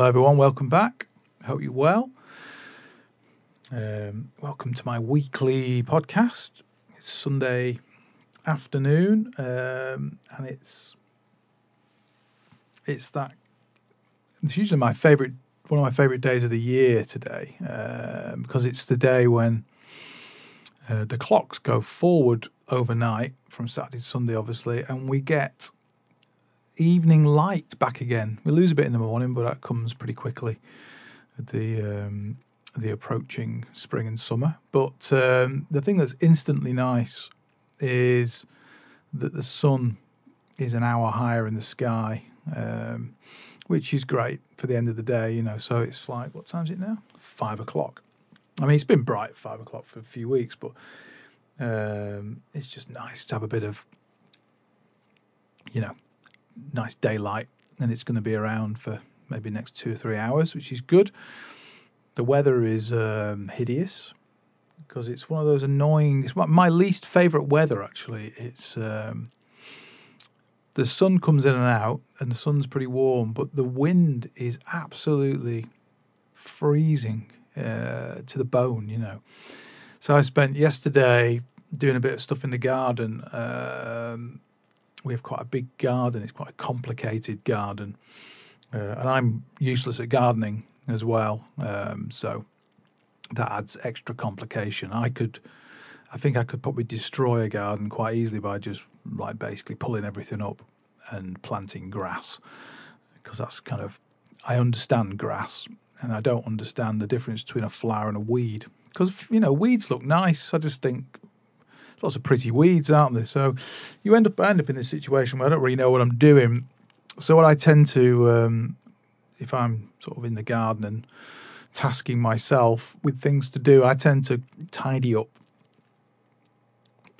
Hello, everyone. Welcome back. Hope you're well. Um, welcome to my weekly podcast. It's Sunday afternoon, um, and it's it's that. It's usually my favorite, one of my favorite days of the year today, uh, because it's the day when uh, the clocks go forward overnight from Saturday to Sunday, obviously, and we get evening light back again. We lose a bit in the morning, but that comes pretty quickly. The um, the approaching spring and summer. But um, the thing that's instantly nice is that the sun is an hour higher in the sky, um, which is great for the end of the day. You know, so it's like what time is it now? Five o'clock. I mean, it's been bright five o'clock for a few weeks, but um, it's just nice to have a bit of, you know, nice daylight, and it's going to be around for maybe next two or three hours, which is good. The weather is um, hideous because it's one of those annoying. It's my least favorite weather actually. It's um, the sun comes in and out, and the sun's pretty warm, but the wind is absolutely freezing uh, to the bone. You know. So I spent yesterday doing a bit of stuff in the garden. Um, we have quite a big garden. It's quite a complicated garden, uh, and I'm useless at gardening as well. Um, so that adds extra complication. I could, I think I could probably destroy a garden quite easily by just like basically pulling everything up and planting grass, because that's kind of I understand grass and I don't understand the difference between a flower and a weed. Because you know weeds look nice. I just think lots of pretty weeds, aren't there? So you end up I end up in this situation where I don't really know what I'm doing. So what I tend to, um, if I'm sort of in the garden and tasking myself with things to do, I tend to tidy up.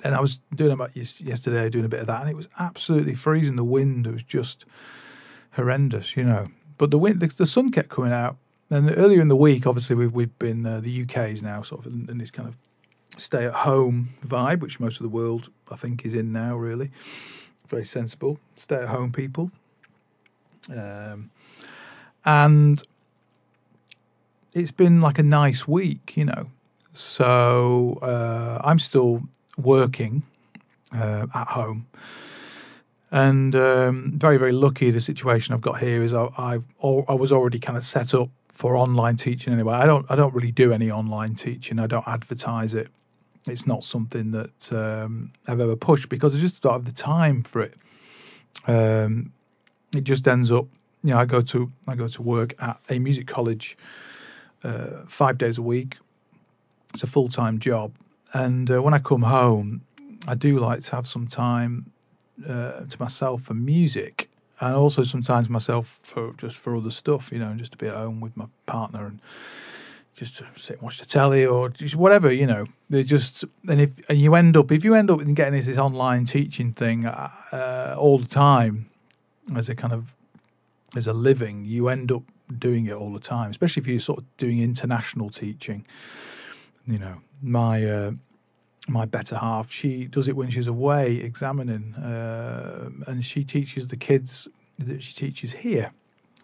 And I was doing about yesterday, doing a bit of that, and it was absolutely freezing. The wind was just horrendous, you know. But the wind, the, the sun kept coming out. And earlier in the week, obviously, we've, we've been uh, the is now sort of in, in this kind of stay at home vibe, which most of the world I think is in now. Really, very sensible stay at home people, um, and it's been like a nice week, you know. So uh, I'm still working uh, at home. And um, very, very lucky. The situation I've got here is I, I've I was already kind of set up for online teaching anyway. I don't I don't really do any online teaching. I don't advertise it it's not something that um, I've ever pushed because I just don't have the time for it. Um, it just ends up, you know, I go to I go to work at a music college uh, five days a week. It's a full time job, and uh, when I come home, I do like to have some time uh, to myself for music, and also sometimes myself for just for other stuff, you know, just to be at home with my partner and just to sit and watch the telly or just whatever, you know. They just and if and you end up if you end up getting this, this online teaching thing uh, all the time as a kind of as a living, you end up doing it all the time, especially if you're sort of doing international teaching. You know, my uh, my better half, she does it when she's away examining, uh, and she teaches the kids that she teaches here.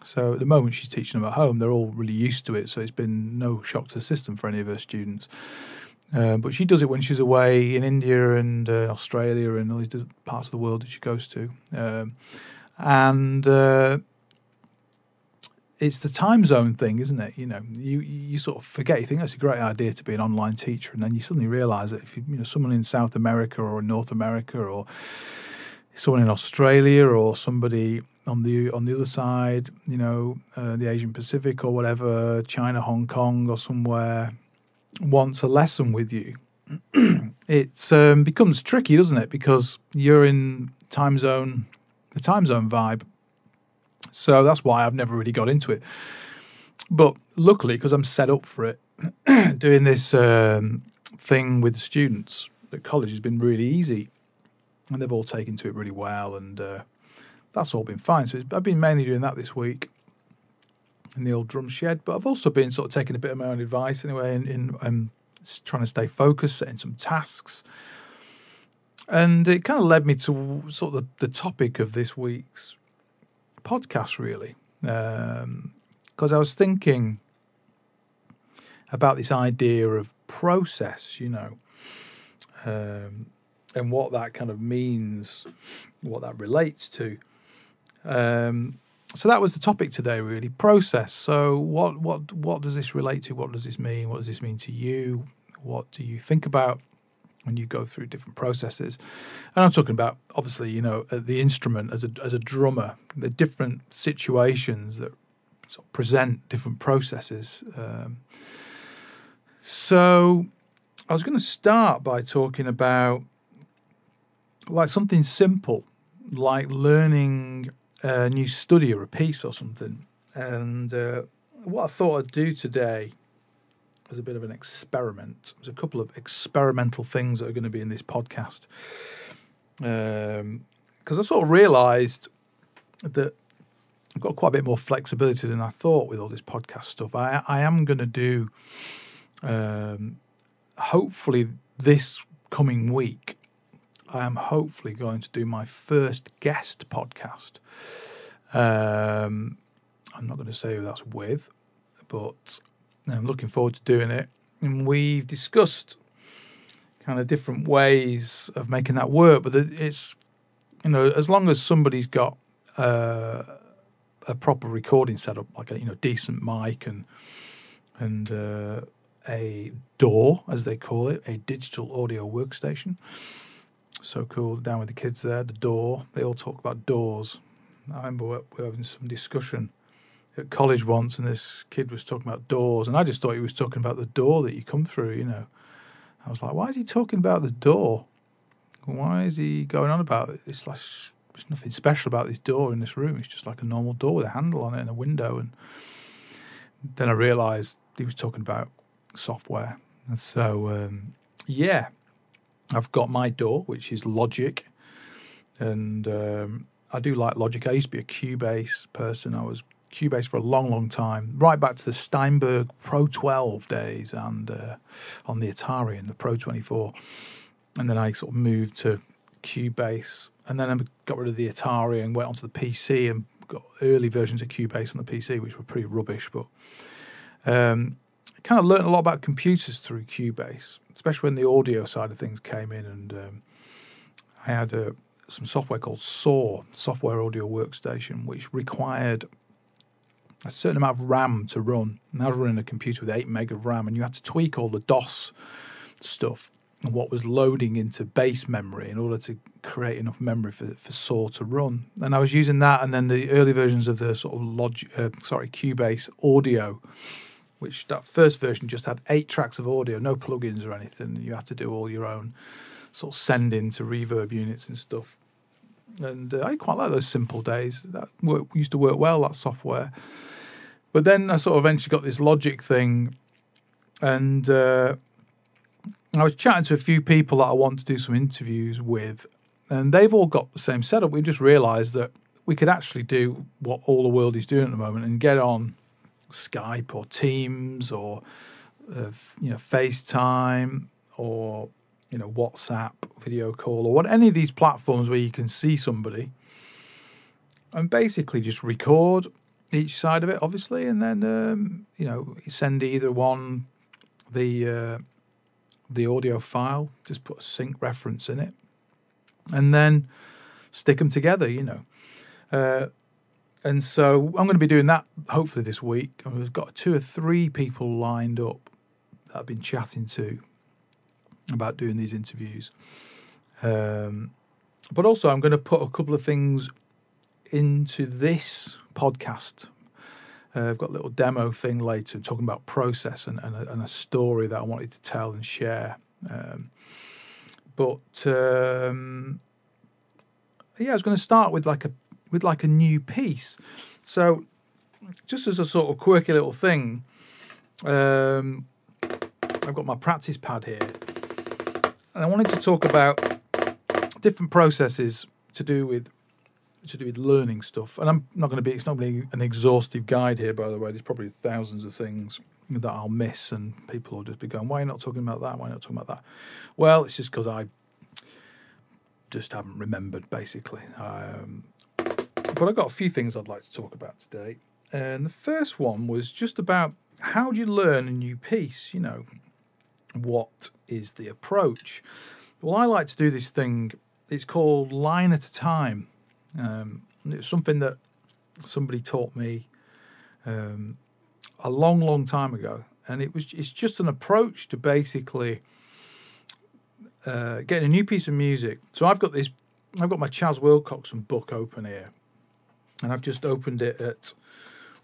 So at the moment she's teaching them at home, they're all really used to it. So it's been no shock to the system for any of her students. Uh, but she does it when she's away in India and uh, Australia and all these parts of the world that she goes to. Um, and uh, it's the time zone thing, isn't it? You know, you you sort of forget. You think that's a great idea to be an online teacher, and then you suddenly realise that if you, you know someone in South America or North America or someone in Australia or somebody on the on the other side, you know, uh, the Asian Pacific or whatever, China, Hong Kong, or somewhere, wants a lesson with you, it um, becomes tricky, doesn't it? Because you're in time zone, the time zone vibe. So that's why I've never really got into it. But luckily, because I'm set up for it, doing this um, thing with the students at college has been really easy, and they've all taken to it really well, and. Uh, that's all been fine. So I've been mainly doing that this week in the old drum shed, but I've also been sort of taking a bit of my own advice anyway, in, in um, trying to stay focused, setting some tasks. And it kind of led me to sort of the, the topic of this week's podcast, really. Um, because I was thinking about this idea of process, you know, um, and what that kind of means, what that relates to. Um, so that was the topic today, really process. So what what what does this relate to? What does this mean? What does this mean to you? What do you think about when you go through different processes? And I'm talking about obviously, you know, the instrument as a as a drummer, the different situations that sort of present different processes. Um, so I was going to start by talking about like something simple, like learning a new study or a piece or something. And uh, what I thought I'd do today was a bit of an experiment. There's a couple of experimental things that are going to be in this podcast. Because um, I sort of realised that I've got quite a bit more flexibility than I thought with all this podcast stuff. I, I am going to do, um, hopefully, this coming week, I am hopefully going to do my first guest podcast. Um, I'm not going to say who that's with, but I'm looking forward to doing it. And we've discussed kind of different ways of making that work, but it's you know as long as somebody's got uh, a proper recording setup, like a you know decent mic and and uh, a door as they call it, a digital audio workstation so cool down with the kids there. The door. They all talk about doors. I remember we were having some discussion at college once, and this kid was talking about doors, and I just thought he was talking about the door that you come through. You know, I was like, why is he talking about the door? Why is he going on about it? It's like there's nothing special about this door in this room. It's just like a normal door with a handle on it and a window. And then I realised he was talking about software. And so, um, yeah, I've got my door, which is Logic, and um, I do like Logic. I used to be a Cubase person. I was Cubase for a long, long time, right back to the Steinberg Pro 12 days and uh, on the Atari and the Pro 24. And then I sort of moved to Cubase, and then I got rid of the Atari and went onto the PC and got early versions of Cubase on the PC, which were pretty rubbish, but um, kind of learned a lot about computers through Cubase especially when the audio side of things came in. And um, I had a, uh, some software called SAW, Software Audio Workstation, which required a certain amount of RAM to run. And I was running a computer with 8 meg of RAM, and you had to tweak all the DOS stuff and what was loading into base memory in order to create enough memory for, for SAW to run. And I was using that, and then the early versions of the sort of log, uh, sorry, Cubase audio which that first version just had eight tracks of audio, no plugins or anything. You had to do all your own sort of sending to reverb units and stuff. And uh, I quite like those simple days. That work, used to work well, that software. But then I sort of eventually got this Logic thing, and uh, I was chatting to a few people that I want to do some interviews with, and they've all got the same setup. We just realised that we could actually do what all the world is doing at the moment and get on Skype or Teams or uh, you know FaceTime or you know WhatsApp video call or what any of these platforms where you can see somebody and basically just record each side of it obviously and then um, you know send either one the uh, the audio file just put a sync reference in it and then stick them together you know. Uh, and so I'm going to be doing that hopefully this week. I've got two or three people lined up that I've been chatting to about doing these interviews. Um, but also, I'm going to put a couple of things into this podcast. Uh, I've got a little demo thing later talking about process and, and, a, and a story that I wanted to tell and share. Um, but um, yeah, I was going to start with like a with like a new piece. So, just as a sort of quirky little thing, um, I've got my practice pad here, and I wanted to talk about different processes to do with to do with learning stuff. And I'm not going to be it's not going to be an exhaustive guide here, by the way. There's probably thousands of things that I'll miss, and people will just be going, "Why are you not talking about that? Why are you not talking about that?" Well, it's just because I just haven't remembered, basically. Um, but I've got a few things I'd like to talk about today. And the first one was just about how do you learn a new piece? You know, what is the approach? Well, I like to do this thing. It's called line at a time. Um, it's something that somebody taught me um, a long, long time ago, and it was it's just an approach to basically uh, getting a new piece of music. So I've got this, I've got my Chas Wilcoxon book open here, and I've just opened it at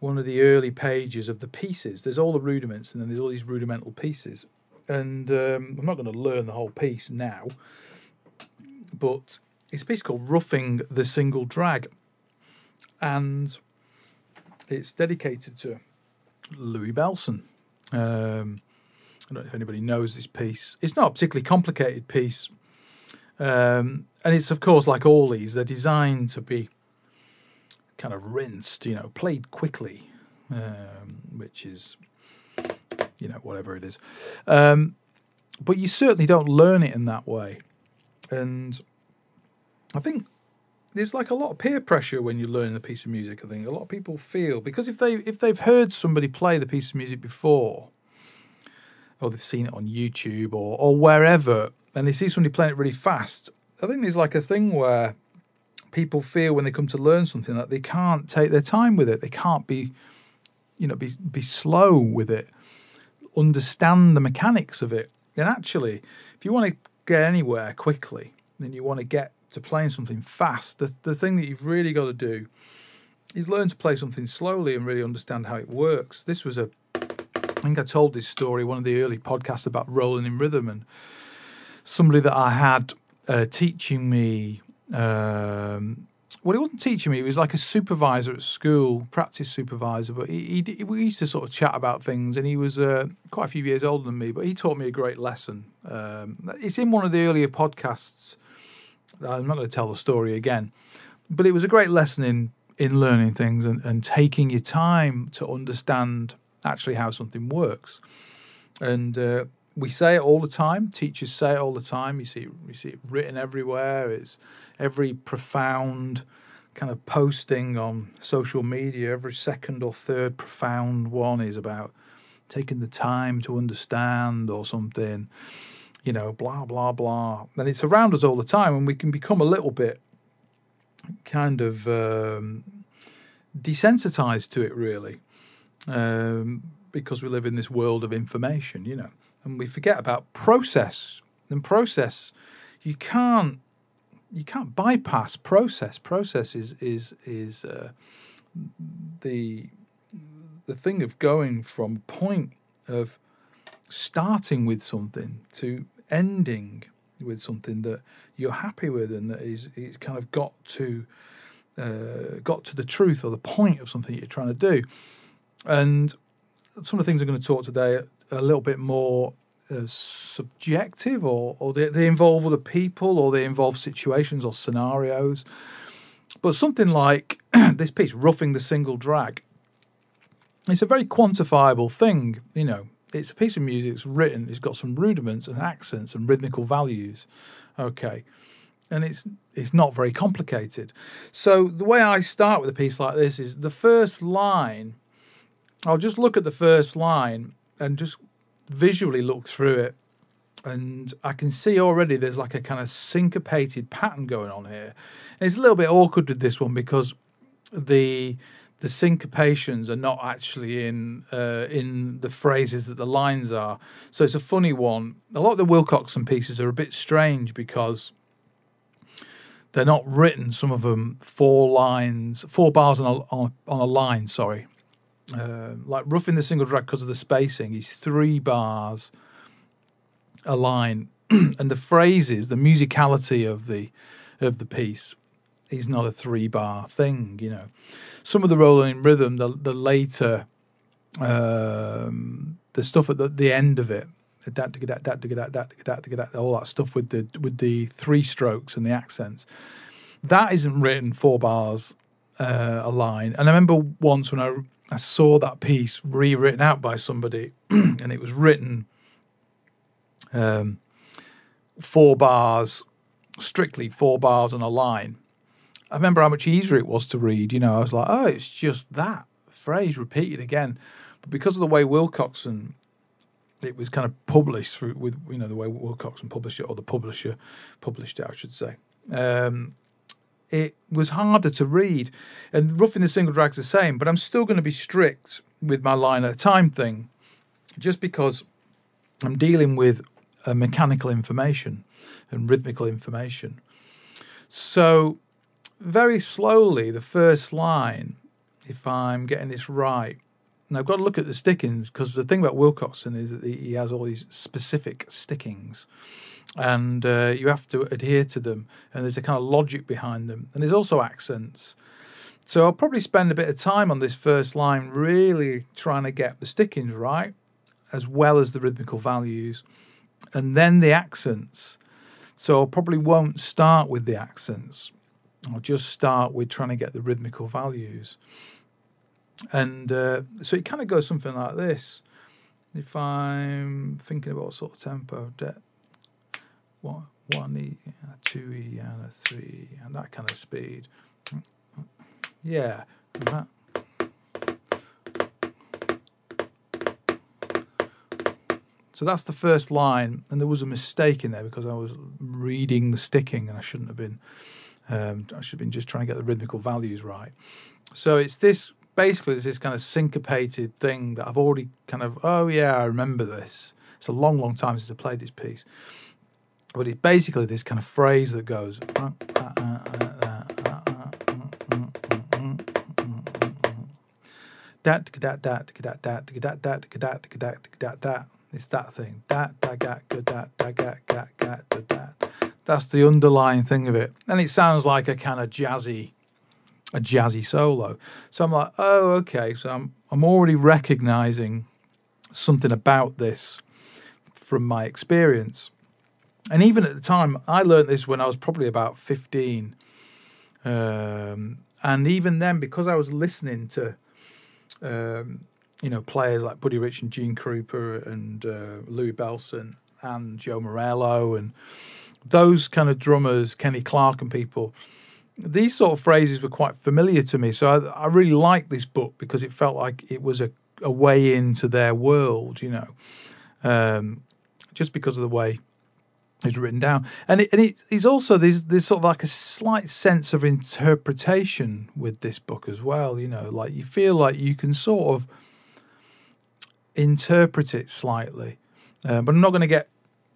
one of the early pages of the pieces. There's all the rudiments, and then there's all these rudimental pieces. And um, I'm not going to learn the whole piece now, but it's a piece called "Roughing the Single Drag," and it's dedicated to Louie Bellson. Um, I don't know if anybody knows this piece. It's not a particularly complicated piece. Um, and it's, of course, like all these, they're designed to be kind of rinsed, you know, played quickly, um, which is, you know, whatever it is. Um, but you certainly don't learn it in that way. And I think there's like a lot of peer pressure when you learn a piece of music. I think a lot of people feel because if they if they've heard somebody play the piece of music before, or they've seen it on YouTube or or wherever, and they see somebody playing it really fast, I think there's like a thing where people feel when they come to learn something that they can't take their time with it. They can't be, you know, be be slow with it, understand the mechanics of it. And actually, if you want to get anywhere quickly, then you want to get to playing something fast. The the thing that you've really got to do is learn to play something slowly and really understand how it works. This was a I think I told this story one of the early podcasts about rolling in rhythm and somebody that I had uh, teaching me. Um, well, he wasn't teaching me. He was like a supervisor at school, practice supervisor. But he, he we used to sort of chat about things, and he was uh, quite a few years older than me. But he taught me a great lesson. Um, it's in one of the earlier podcasts. I'm not going to tell the story again, but it was a great lesson in in learning things and, and taking your time to understand actually how something works. And uh, we say it all the time. Teachers say it all the time. You see, you see it written everywhere. It's every profound kind of posting on social media. Every second or third profound one is about taking the time to understand or something. You know, blah blah blah. And it's around us all the time, and we can become a little bit kind of um, desensitized to it, really um, because we live in this world of information, you know, and we forget about process. And process, you can't you can't bypass process. Process is is is uh, the the thing of going from point of starting with something to ending with something that you're happy with and that is is kind of got to uh, got to the truth or the point of something you're trying to do. And some of the things I'm going to talk today a little bit more uh, subjective, or, or they, they involve other people, or they involve situations or scenarios. But something like this piece, Roughing the Single Drag, it's a very quantifiable thing. You know, it's a piece of music, it's written, it's got some rudiments and accents and rhythmical values. Okay. And it's it's not very complicated. So the way I start with a piece like this is the first line I'll just look at the first line and just visually look through it. And I can see already there's like a kind of syncopated pattern going on here. And it's a little bit awkward with this one because the the syncopations are not actually in uh, in the phrases that the lines are. So it's a funny one. A lot of the Wilcoxon pieces are a bit strange because they're not written. Some of them four lines, four bars on a on, on a line. Sorry, uh, like roughing the single drag because of the spacing. He's three bars a line, and the phrases, the musicality of the of the piece, is not a three bar thing. You know, some of the rolling rhythm, the the later, um, the stuff at the, the end of it, all that stuff with the with the three strokes and the accents, that isn't written four bars uh, a line. And I remember once when I I saw that piece rewritten out by somebody, and it was written um, four bars, strictly four bars on a line. I remember how much easier it was to read. You know, I was like, oh, it's just that phrase repeated again. But because of the way Wilcoxon it was kind of published through with you know the way Wilcoxon published it or the publisher published it, I should say. Um, it was harder to read, and roughing the single drag's the same. But I'm still going to be strict with my line at a time thing, just because I'm dealing with uh, mechanical information and rhythmical information. So very slowly, the first line, if I'm getting this right, and I've got to look at the stickings because the thing about Wilcoxon is that he has all these specific stickings and uh, you have to adhere to them. And there's a kind of logic behind them. And there's also accents. So I'll probably spend a bit of time on this first line, really trying to get the stickings right, as well as the rhythmical values, and then the accents. So I probably won't start with the accents. I'll just start with trying to get the rhythmical values. And uh, so it kind of goes something like this. If I'm thinking about sort of tempo, de- one, one E, two E, and a three, and that kind of speed. Yeah. That. So that's the first line, and there was a mistake in there because I was reading the sticking, and I shouldn't have been. Um, I should have been just trying to get the rhythmical values right. So it's this basically this kind of syncopated thing that I've already kind of oh yeah I remember this. It's a long, long time since I played this piece, but it's basically this kind of phrase that goes. It's that thing. That's the underlying thing of it, and it sounds like a kind of jazzy, a jazzy solo. So I'm like, oh, okay. So I'm I'm already recognizing something about this from my experience and even at the time, I learned this when I was probably about 15. Um, and even then, because I was listening to, um, you know, players like Buddy Rich and Gene Krupa and uh, Louie Bellson and Joe Morello and those kind of drummers, Kenny Clarke and people, these sort of phrases were quite familiar to me. So I, I really liked this book because it felt like it was a, a way into their world, you know, um, just because of the way is written down, and it, and it's also there's there's sort of like a slight sense of interpretation with this book as well. You know, like you feel like you can sort of interpret it slightly, uh, but I'm not going to get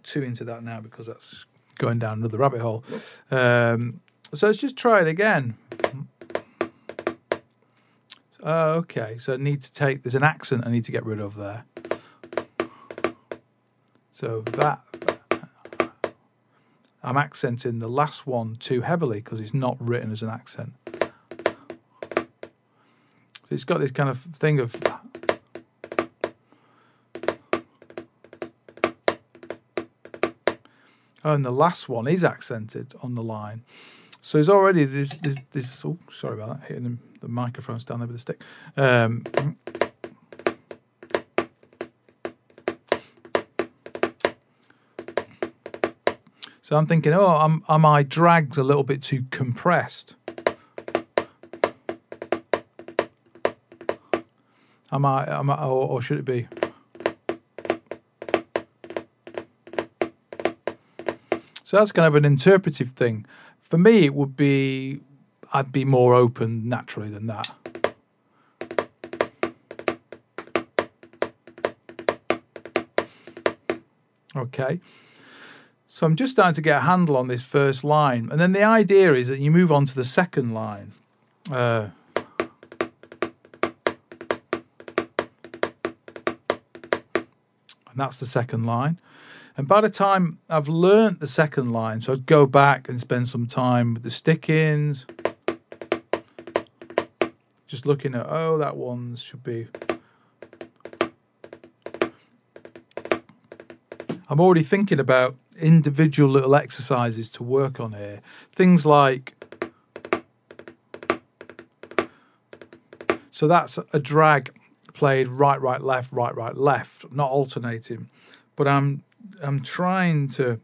too into that now because that's going down another rabbit hole. Um, so let's just try it again. Uh, okay, so I need to take. There's an accent I need to get rid of there. So that I'm accenting the last one too heavily because it's not written as an accent. So it's got this kind of thing of Oh, and the last one is accented on the line. So there's already this this this oh sorry about that, hitting the microphone's down there with the stick. Um, So I'm thinking, oh, am, I dragged a little bit too compressed? Am I, am I or, or should it be? So that's kind of an interpretive thing. For me, it would be, I'd be more open naturally than that. Okay. So I'm just starting to get a handle on this first line. And then the idea is that you move on to the second line. Uh, and that's the second line. And by the time I've learnt the second line, so I'd go back and spend some time with the stick-ins, just looking at, oh, that one should be I'm already thinking about individual little exercises to work on here. Things like so that's a drag played right, right, left, right, right, left, not alternating. But I'm I'm trying to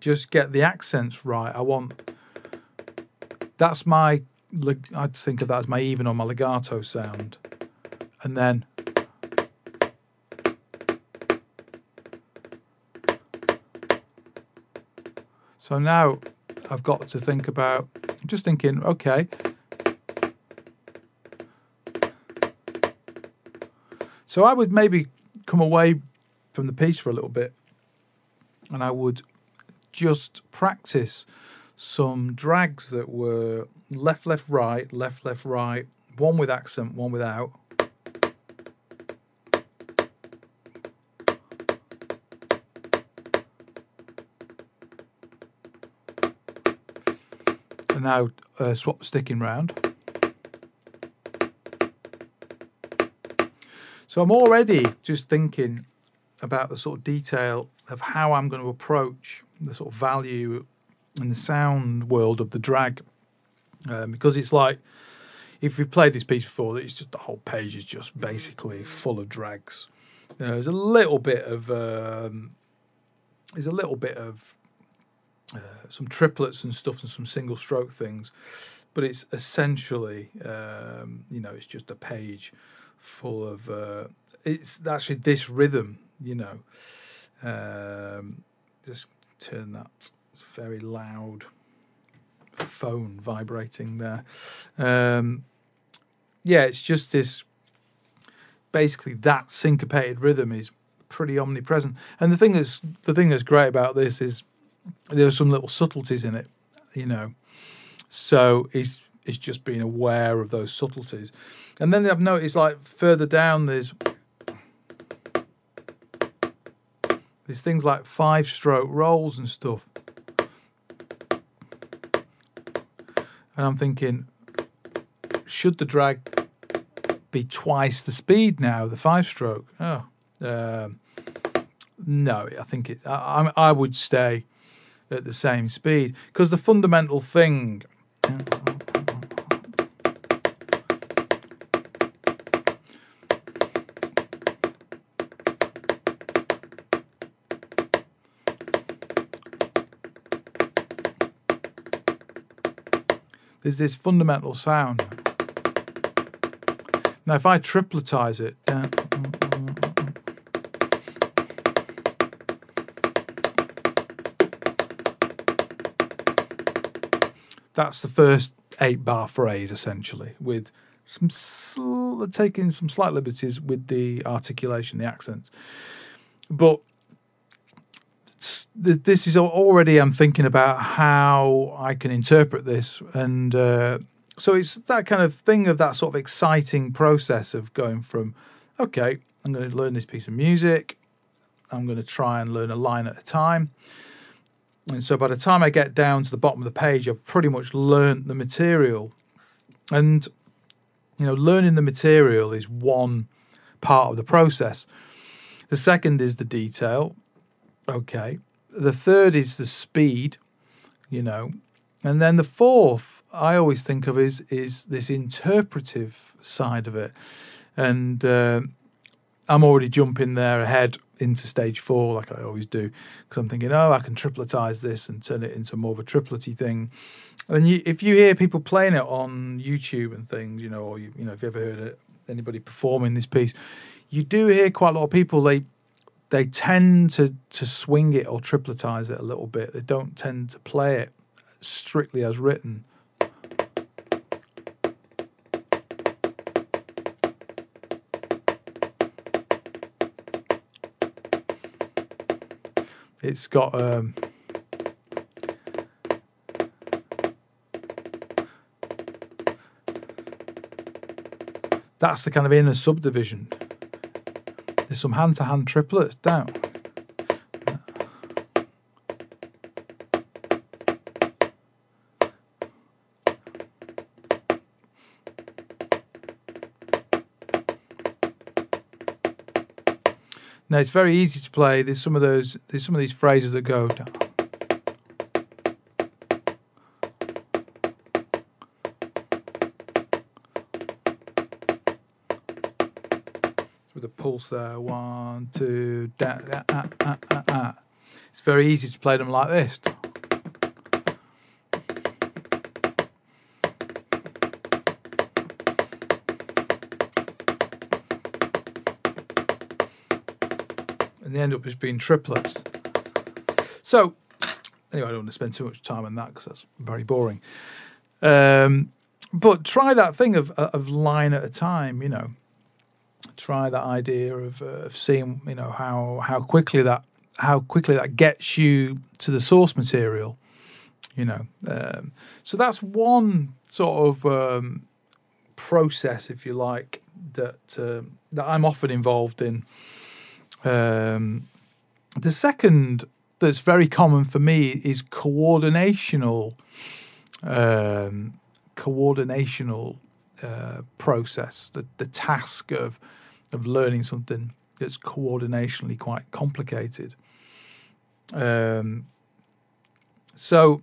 just get the accents right. I want that's my I'd think of that as my even or my legato sound. and then So now I've got to think about I'm just thinking, okay. So I would maybe come away from the piece for a little bit and I would just practice some drags that were left, left, right, left, left, right, one with accent, one without. And now uh, swap sticking round. So I'm already just thinking about the sort of detail of how I'm going to approach the sort of value in the sound world of the drag, um, because it's like if you've played this piece before, it's just the whole page is just basically full of drags. You know, there's a little bit of um, there's a little bit of uh, some triplets and stuff and some single stroke things, but it's essentially um, you know it's just a page full of uh, it's actually this rhythm you know. Um, just turn that very loud phone vibrating there. Um, yeah it's just this basically that syncopated rhythm is pretty omnipresent. And the thing that's the thing that's great about this is there's some little subtleties in it, you know. So it's it's just being aware of those subtleties. And then I've noticed like further down there's there's things like five stroke rolls and stuff. And I'm thinking, should the drag be twice the speed now, the five stroke? Oh, um, no, I think it. I, I would stay at the same speed because the fundamental thing there's this fundamental sound. Now, if I tripletize it, That's the first eight bar phrase essentially, with some sl- taking some slight liberties with the articulation, the accents. But this is already I'm thinking about how I can interpret this, and uh, so it's that kind of thing of that sort of exciting process of going from, okay, I'm going to learn this piece of music, I'm going to try and learn a line at a time, and so by the time I get down to the bottom of the page, I've pretty much learned the material. And, you know, learning the material is one part of the process. The second is the detail. Okay. The third is the speed, you know. And then the fourth, I always think of is is this interpretive side of it. And uh, I'm already jumping there ahead into stage four, like I always do, because I'm thinking, oh, I can tripletize this and turn it into more of a triplety thing. And you, if you hear people playing it on YouTube and things, you know, or you, you know, if you ever heard it, anybody performing this piece, you do hear quite a lot of people. They they tend to to swing it or tripletize it a little bit. They don't tend to play it strictly as written. It's got um, that's the kind of inner subdivision. There's some hand to hand triplets down. Now it's very easy to play. There's some of those. There's some of these phrases that go. With a pulse there, one, two, da, da, ah, ah, ah. It's very easy to play them like this. They end up just being triplets. So, anyway, I don't want to spend too much time on that because that's very boring. Um, but try that thing of of line at a time. You know, try that idea of, uh, of seeing you know how how quickly that how quickly that gets you to the source material. You know, um, so that's one sort of um, process, if you like, that uh, that I'm often involved in. Um, the second that's very common for me is coordinational um, coordinational uh, process. The the task of of learning something that's coordinationally quite complicated. Um, so,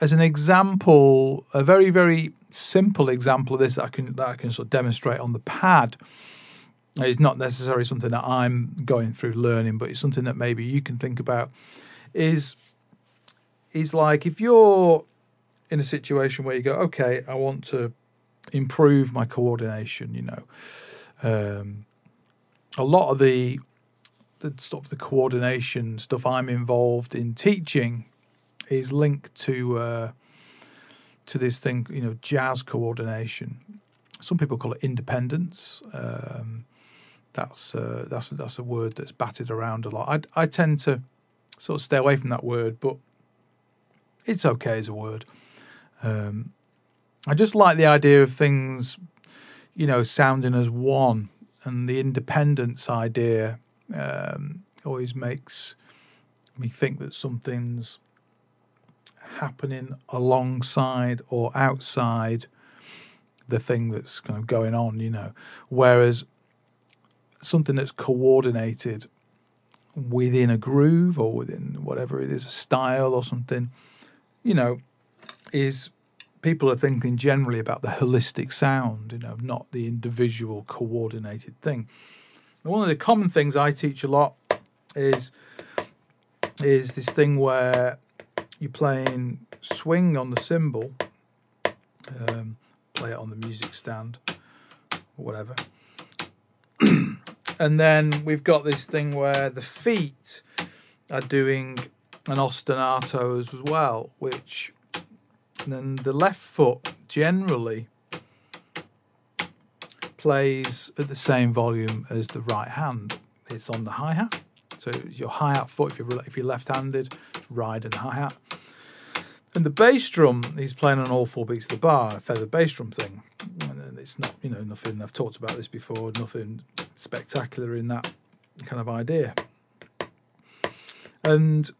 as an example, a very very simple example of this that I can that I can sort of demonstrate on the pad. It's not necessarily something that I'm going through learning, but it's something that maybe you can think about. Is is like if you're in a situation where you go, okay, I want to improve my coordination. You know, um, a lot of the the stuff, the coordination stuff I'm involved in teaching is linked to uh, to this thing, you know, jazz coordination. Some people call it independence. Um, that's uh, that's that's a word that's batted around a lot. I I tend to sort of stay away from that word, but it's okay as a word. Um, I just like the idea of things, you know, sounding as one, and the independence idea um, always makes me think that something's happening alongside or outside the thing that's kind of going on, you know. Whereas something that's coordinated within a groove or within whatever it is, a style or something, you know, is people are thinking generally about the holistic sound, you know, not the individual coordinated thing. And one of the common things I teach a lot is is this thing where you're playing swing on the cymbal, um, play it on the music stand, or whatever. And then we've got this thing where the feet are doing an ostinato as well, which then the left foot generally plays at the same volume as the right hand. It's on the hi hat. So your hi hat foot, if you're if you're left-handed, ride and hi hat. And the bass drum, he's playing on all four beats of the bar, a feather bass drum thing. And it's not, you know, nothing. I've talked about this before. Nothing spectacular in that kind of idea. And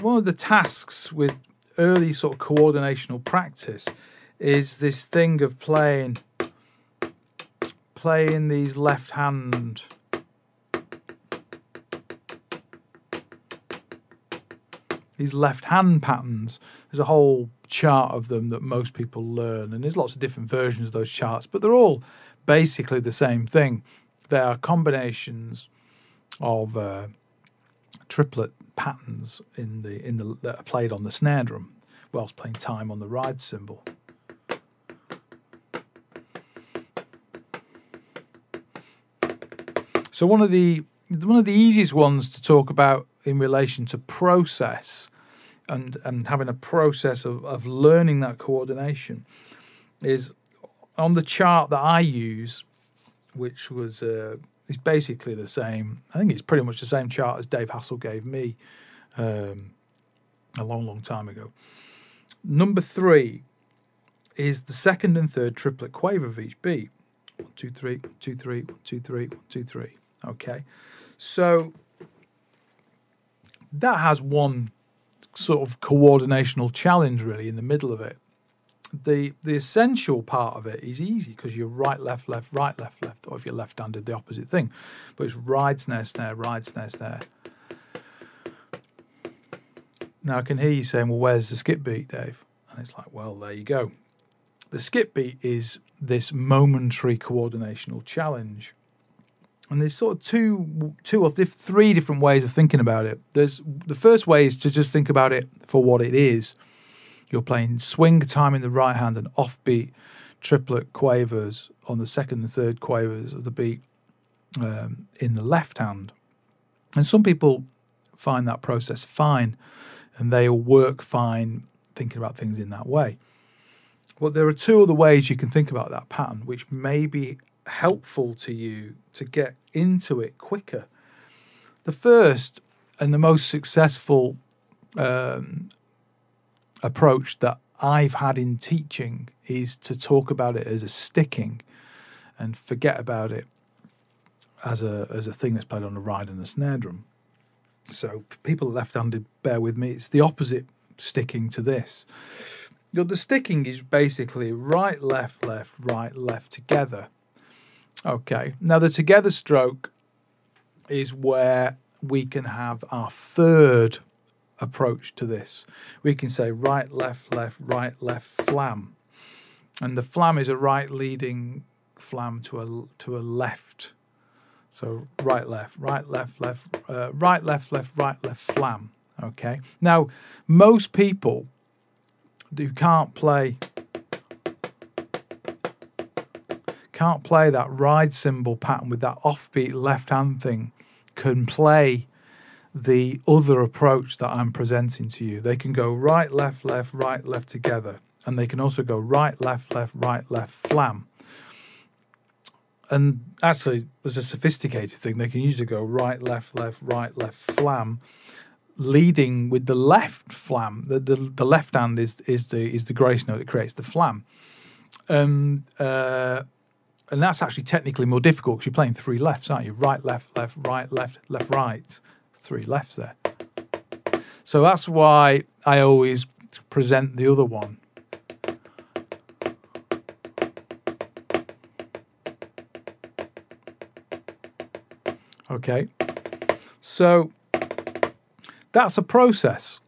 one of the tasks with early sort of coordinational practice is this thing of playing playing these left hand these left hand patterns. There's a whole chart of them that most people learn, and there's lots of different versions of those charts, but they're all basically the same thing. They are combinations of uh, triplet patterns in the in the that are played on the snare drum, whilst playing time on the ride cymbal. So one of the one of the easiest ones to talk about in relation to process and and having a process of, of learning that coordination is on the chart that I use, which was uh, is basically the same. I think it's pretty much the same chart as Dave Hassell gave me um, a long, long time ago. Number three is the second and third triplet quaver of each beat. One, two, three, one, two, three, one, two, three, one, two, three. Okay. So that has one sort of coordinational challenge really in the middle of it. The the essential part of it is easy because you're right, left, left, right, left, left, or if you're left-handed, the opposite thing. But it's ride, snare, snare, ride, snare, snare. Now I can hear you saying, "Well, where's the skip beat, Dave?" And it's like, "Well, there you go." The skip beat is this momentary coordinational challenge and there's sort of two, two or th- three different ways of thinking about it. There's the first way is to just think about it for what it is. You're playing swing time in the right hand and offbeat triplet quavers on the second and third quavers of the beat um, in the left hand. And some people find that process fine and they'll work fine thinking about things in that way. But there are two other ways you can think about that pattern, which may be helpful to you to get into it quicker. The first and the most successful um, approach that I've had in teaching is to talk about it as a sticking and forget about it as a as a thing that's played on a ride and a snare drum. So people left-handed, bear with me. It's the opposite sticking to this. You know, the sticking is basically right, left, left, right, left together. Okay. Now the together stroke is where we can have our third approach to this. We can say right, left, left, right, left, flam. And the flam is a right leading flam to a to a left. So right, left, right, left, left, uh, right, left, left, right, left, flam. Okay. Now, most people who can't play can't play that ride cymbal pattern with that offbeat left hand thing can play the other approach that I'm presenting to you. They can go right, left, left, right, left together. And they can also go right, left, left, right, left, flam. And actually, there's a sophisticated thing, they can usually go right, left, left, right, left, flam, leading with the left flam. The, the, the left hand is, is the is the grace note that creates the flam. And uh, and that's actually technically more difficult because you're playing three lefts, aren't you? Right, left, left, right, left, left, right. Three left there. So that's why I always present the other one. Okay. So that's a process.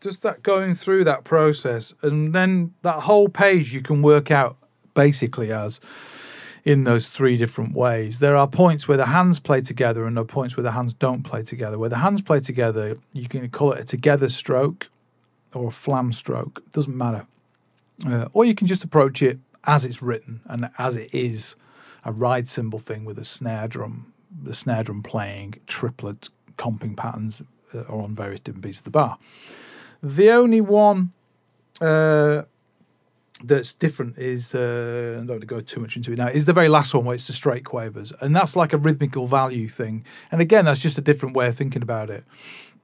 Just that going through that process, and then that whole page you can work out basically as in those three different ways. There are points where the hands play together and there are points where the hands don't play together. Where the hands play together, you can call it a together stroke or a flam stroke. It doesn't matter. Uh, or you can just approach it as it's written and as it is a ride cymbal thing with a snare drum, the snare drum playing triplet comping patterns uh, or on various different beats of the bar. The only one uh, that's different is uh, I don't want to go too much into it now. Is the very last one where it's the straight quavers, and that's like a rhythmical value thing. And again, that's just a different way of thinking about it.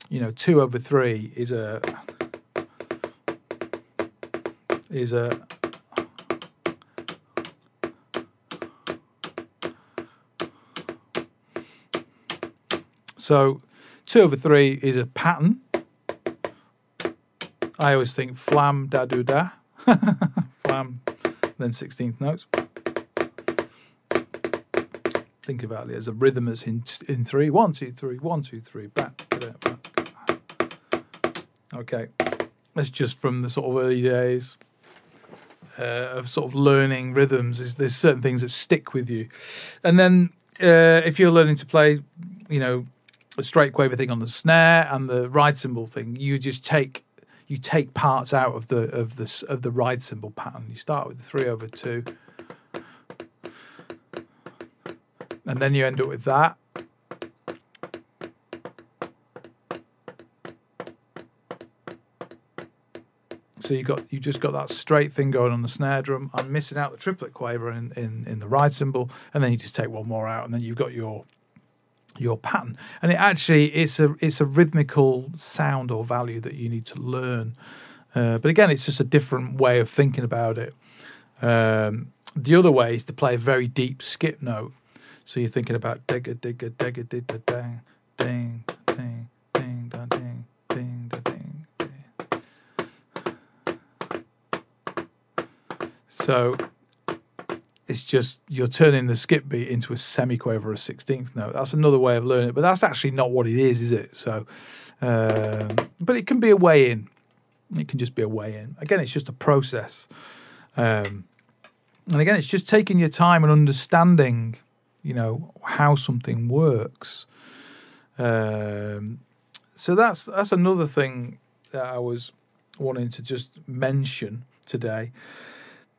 You know, two over three is a is a so two over three is a pattern. I always think flam da do da flam, then 16th notes. Think about it as a rhythm that's in, in three. One, two, three, one, two, three, back, back. Okay, that's just from the sort of early days. Uh, of sort of learning rhythms is there's certain things that stick with you and then uh, if you're learning to play you know a straight quaver thing on the snare and the ride cymbal thing you just take you take parts out of the of the of the ride cymbal pattern. You start with the three over two, and then you end up with that. So you got you just got that straight thing going on the snare drum. I'm missing out the triplet quaver in, in, in the ride cymbal, and then you just take one more out, and then you've got your your pattern. And it actually it's a it's a rhythmical sound or value that you need to learn. Uh, but again it's just a different way of thinking about it. Um, the other way is to play a very deep skip note. So you're thinking about digga digga digga digga dang ding ding ding da ding ding da ding. So it's just you're turning the skip beat into a semiquaver or a sixteenth note. That's another way of learning it, but that's actually not what it is, is it? So, um, but it can be a way in. It can just be a way in. Again, it's just a process, um, and again, it's just taking your time and understanding, you know, how something works. Um, so that's that's another thing that I was wanting to just mention today.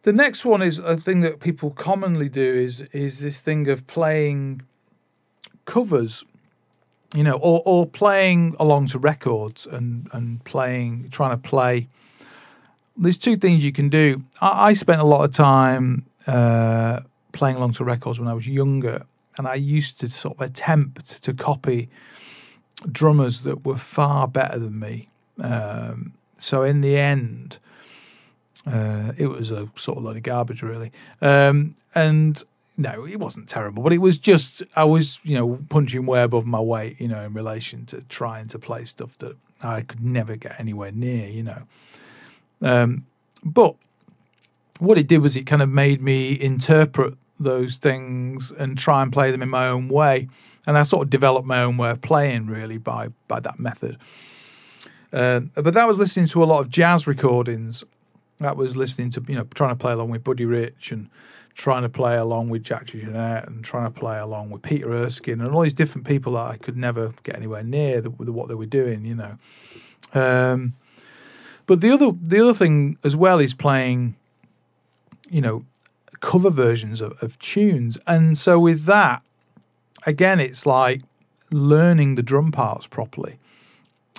The next one is a thing that people commonly do is is this thing of playing covers, you know, or or playing along to records and and playing, trying to play. There's two things you can do. I, I spent a lot of time uh, playing along to records when I was younger, and I used to sort of attempt to copy drummers that were far better than me. Um, so in the end, uh, it was a sort of lot of garbage, really. Um, and no, it wasn't terrible, but it was just I was you know punching way above my weight, you know, in relation to trying to play stuff that I could never get anywhere near, you know. Um, but what it did was it kind of made me interpret those things and try and play them in my own way, and I sort of developed my own way of playing really by by that method. Uh, but that was listening to a lot of jazz recordings. That was listening to you know trying to play along with Buddy Rich and trying to play along with Jack DeJohnette and trying to play along with Peter Erskine and all these different people that I could never get anywhere near the, the, what they were doing, you know. Um, but the other the other thing as well is playing, you know, cover versions of, of tunes, and so with that, again, it's like learning the drum parts properly,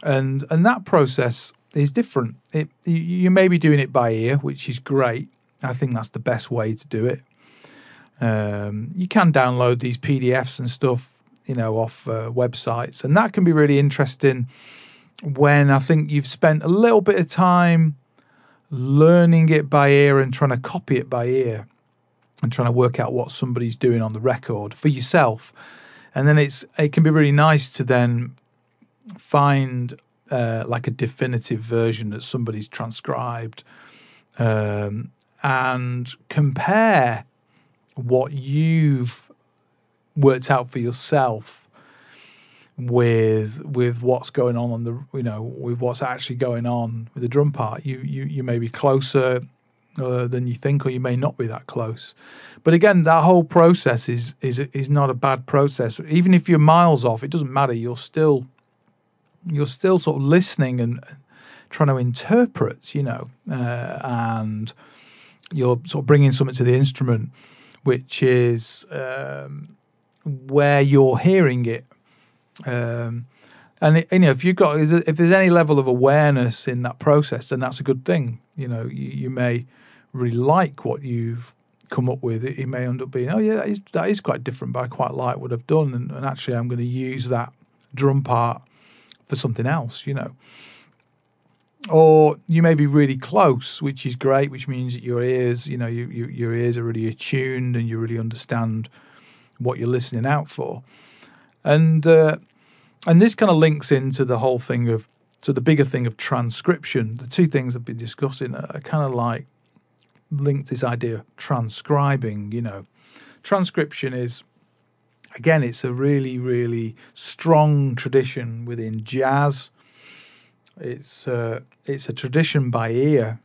and and that process is different. It, you may be doing it by ear, which is great, I think that's the best way to do it. Um, you can download these PDFs and stuff, you know, off uh, websites, and that can be really interesting when I think you've spent a little bit of time learning it by ear and trying to copy it by ear and trying to work out what somebody's doing on the record for yourself. And then it's it can be really nice to then find uh, like a definitive version that somebody's transcribed um, and compare what you've worked out for yourself with with what's going on on the you know with what's actually going on with the drum part. You you you may be closer uh, than you think or you may not be that close. But again that whole process is is is not a bad process. Even if you're miles off it doesn't matter. You're still you're still sort of listening and trying to interpret you know uh, and you're sort of bringing something to the instrument, which is um, where you're hearing it. Um, and it, you know, if you've got if there's any level of awareness in that process, then that's a good thing. You know, you, you may really like what you've come up with. It, it, may end up being, oh yeah, that is that is quite different, but I quite like what I've done, and, and actually, I'm going to use that drum part for something else. You know or you may be really close, which is great, which means that your ears, you know, you, you, your ears are really attuned and you really understand what you're listening out for, and uh, and this kind of links into the whole thing of to the bigger thing of transcription. The two things I've been discussing are kind of like linked this idea of transcribing. You know, transcription is again, it's a really really strong tradition within jazz it's uh, it's a tradition by ear,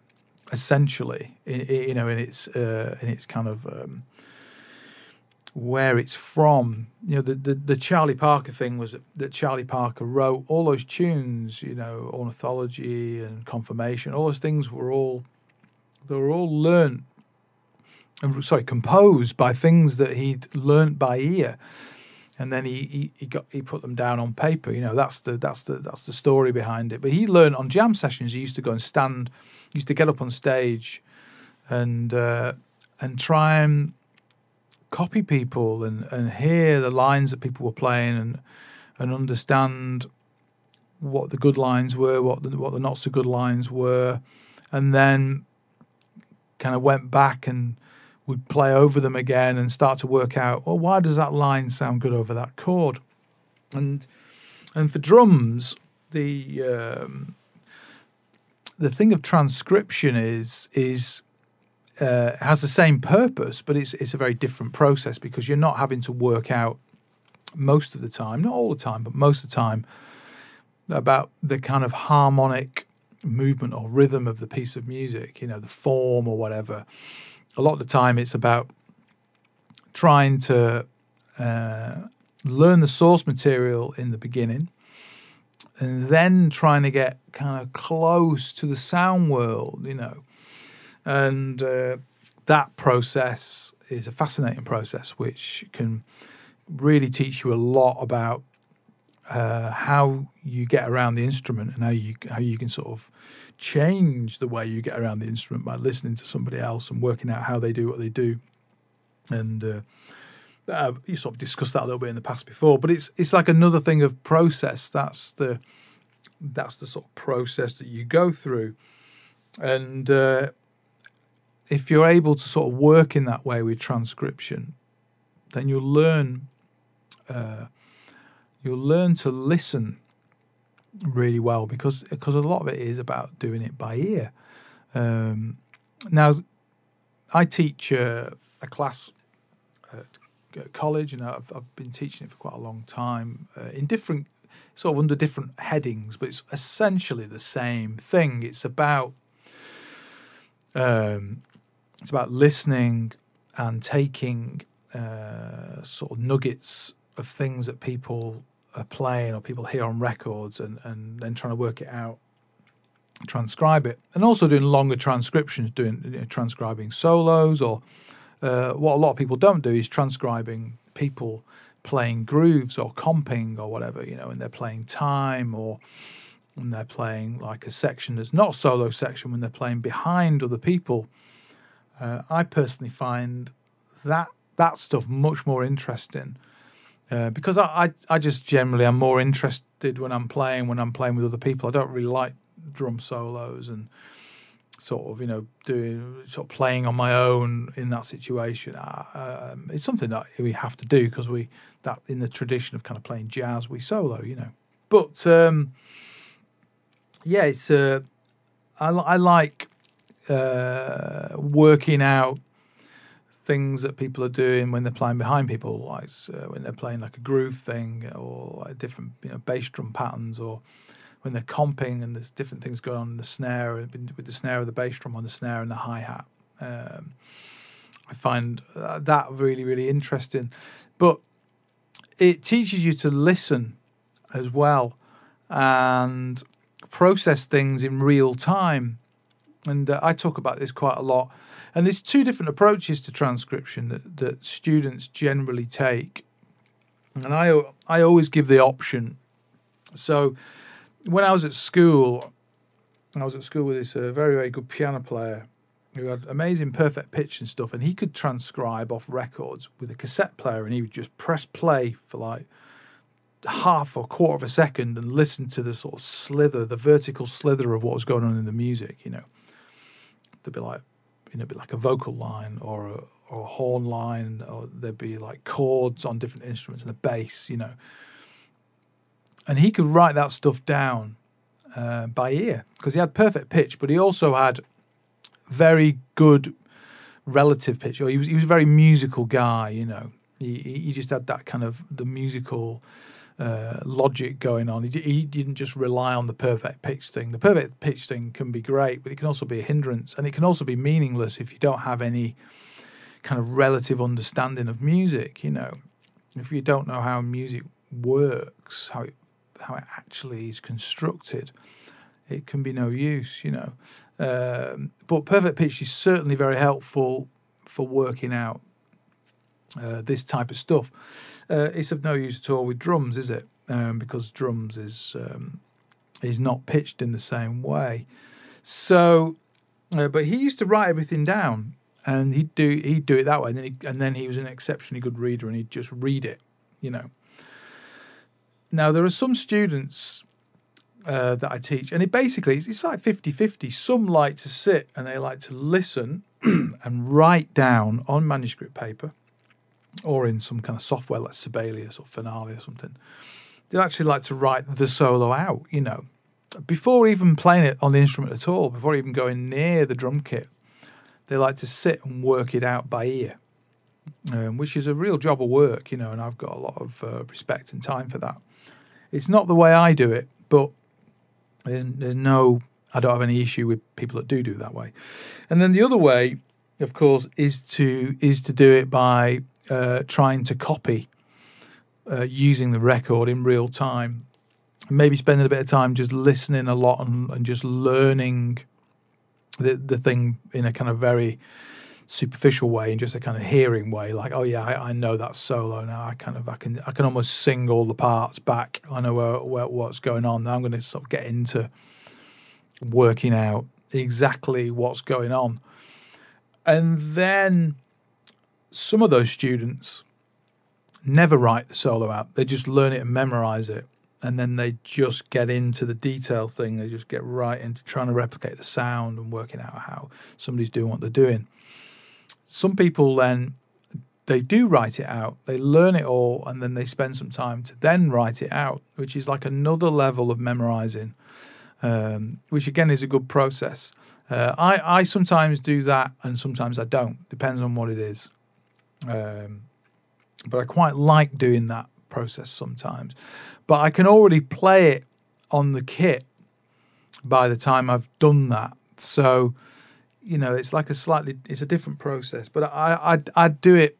essentially. you know, in its uh, in its kind of um, where it's from. You know, the, the, the Charlie Parker thing was that Charlie Parker wrote all those tunes. You know, ornithology and confirmation. All those things were all they were all learnt. Sorry, composed by things that he'd learnt by ear and then he, he, he got he put them down on paper. You know, that's the that's the that's the story behind it. But he learned on jam sessions. He used to go and stand, used to get up on stage, and uh, and try and copy people and and hear the lines that people were playing and and understand what the good lines were, what the, what the not so good lines were, and then kind of went back and would play over them again and start to work out, well, why does that line sound good over that chord? And and for drums, the um, the thing of transcription is is uh, has the same purpose, but it's it's a very different process because you're not having to work out most of the time, not all the time, but most of the time, about the kind of harmonic movement or rhythm of the piece of music, you know, the form or whatever a lot of the time it's about trying to uh, learn the source material in the beginning and then trying to get kind of close to the sound world, you know. And uh, that process is a fascinating process, which can really teach you a lot about uh, how you get around the instrument and how you how you can sort of change the way you get around the instrument by listening to somebody else and working out how they do what they do. And uh, uh, you sort of discussed that a little bit in the past before, but it's it's like another thing of process. That's the that's the sort of process that you go through, and uh, if you're able to sort of work in that way with transcription, then you'll learn uh, you'll learn to listen really well because because a lot of it is about doing it by ear. Um, now, I teach uh, a class at college, and I've, I've, been teaching it for quite a long time uh, in different sort of under different headings, but it's essentially the same thing. It's about um, it's about listening and taking uh, sort of nuggets of things that people are playing or people hear on records and, and then trying to work it out, transcribe it, and also doing longer transcriptions, doing you know, transcribing solos or uh, what a lot of people don't do is transcribing people playing grooves or comping or whatever, you know, and they're playing time or when they're playing like a section that's not solo section when they're playing behind other people. Uh, I personally find that that stuff much more interesting uh, because I, I, I just generally I'm more interested when I'm playing when I'm playing with other people. I don't really like drum solos and sort of you know doing sort of playing on my own in that situation. Um, it's something that we have to do because we that in the tradition of kind of playing jazz we solo, you know. But um, yeah, it's uh, I, I like uh, working out things that people are doing when they're playing behind people, like uh, when they're playing like a groove thing or like different you know bass drum patterns, or when they're comping and there's different things going on in the snare with the snare of the bass drum on the snare and the hi hat. Um, I find uh, that really really interesting, but it teaches you to listen as well and process things in real time and uh, I talk about this quite a lot. And there's two different approaches to transcription that, that students generally take. And I, I always give the option. So when I was at school, I was at school with this uh, very, very good piano player who had amazing perfect pitch and stuff. And he could transcribe off records with a cassette player and he would just press play for like half or quarter of a second and listen to the sort of slither, the vertical slither of what was going on in the music, you know there'd be like you know, be like a vocal line or a, or a horn line, or there'd be like chords on different instruments and a bass, you know. And he could write that stuff down uh, by ear because he had perfect pitch, but he also had very good relative pitch. Or he was he was a very musical guy, you know. He he just had that kind of the musical uh, logic going on. He, he, didn't just rely on the perfect pitch thing. The perfect pitch thing can be great, but it can also be a hindrance, and it can also be meaningless if you don't have any kind of relative understanding of music. You know, if you don't know how music works, how it how it actually is constructed, it can be no use. You know, um, but perfect pitch is certainly very helpful for working out uh, this type of stuff. Uh, it's of no use at all with drums, is it? Um, because drums is um, is not pitched in the same way. So, uh, but he used to write everything down, and he'd do he'd do it that way, and then he, and then he was an exceptionally good reader, and he'd just read it, you know. Now there are some students uh, that I teach, and it basically it's, it's like 50-50. Some like to sit and they like to listen and write down on manuscript paper or in some kind of software like Sibelius or Finale or something, they actually like to write the solo out, you know, before even playing it on the instrument at all, before even going near the drum kit. They like to sit and work it out by ear, um, which is a real job of work, you know, and I've got a lot of uh, respect and time for that. It's not the way I do it, but there's no, I don't have any issue with people that do do that way. And then the other way, of course, is to is to do it by uh, trying to copy uh, using the record in real time. Maybe spending a bit of time just listening a lot and, and just learning the the thing in a kind of very superficial way, in just a kind of hearing way, like, oh yeah, I, I, know that solo now. I kind of I can I can almost sing all the parts back. I know where, where what's going on. Now I'm going to sort of get into working out exactly what's going on, and then some of those students never write the solo out. They just learn it and memorize it. And then they just get into the detail thing. They just get right into trying to replicate the sound and working out how somebody's doing what they're doing. Some people then they do write it out, they learn it all, and then they spend some time to then write it out, which is like another level of memorizing, um, which again is a good process. Uh, I, I sometimes do that and sometimes I don't, depends on what it is. Um, but I quite like doing that process sometimes. But I can already play it on the kit by the time I've done that. So, you know, it's like a slightly, it's a different process. But I, I'd, I'd do it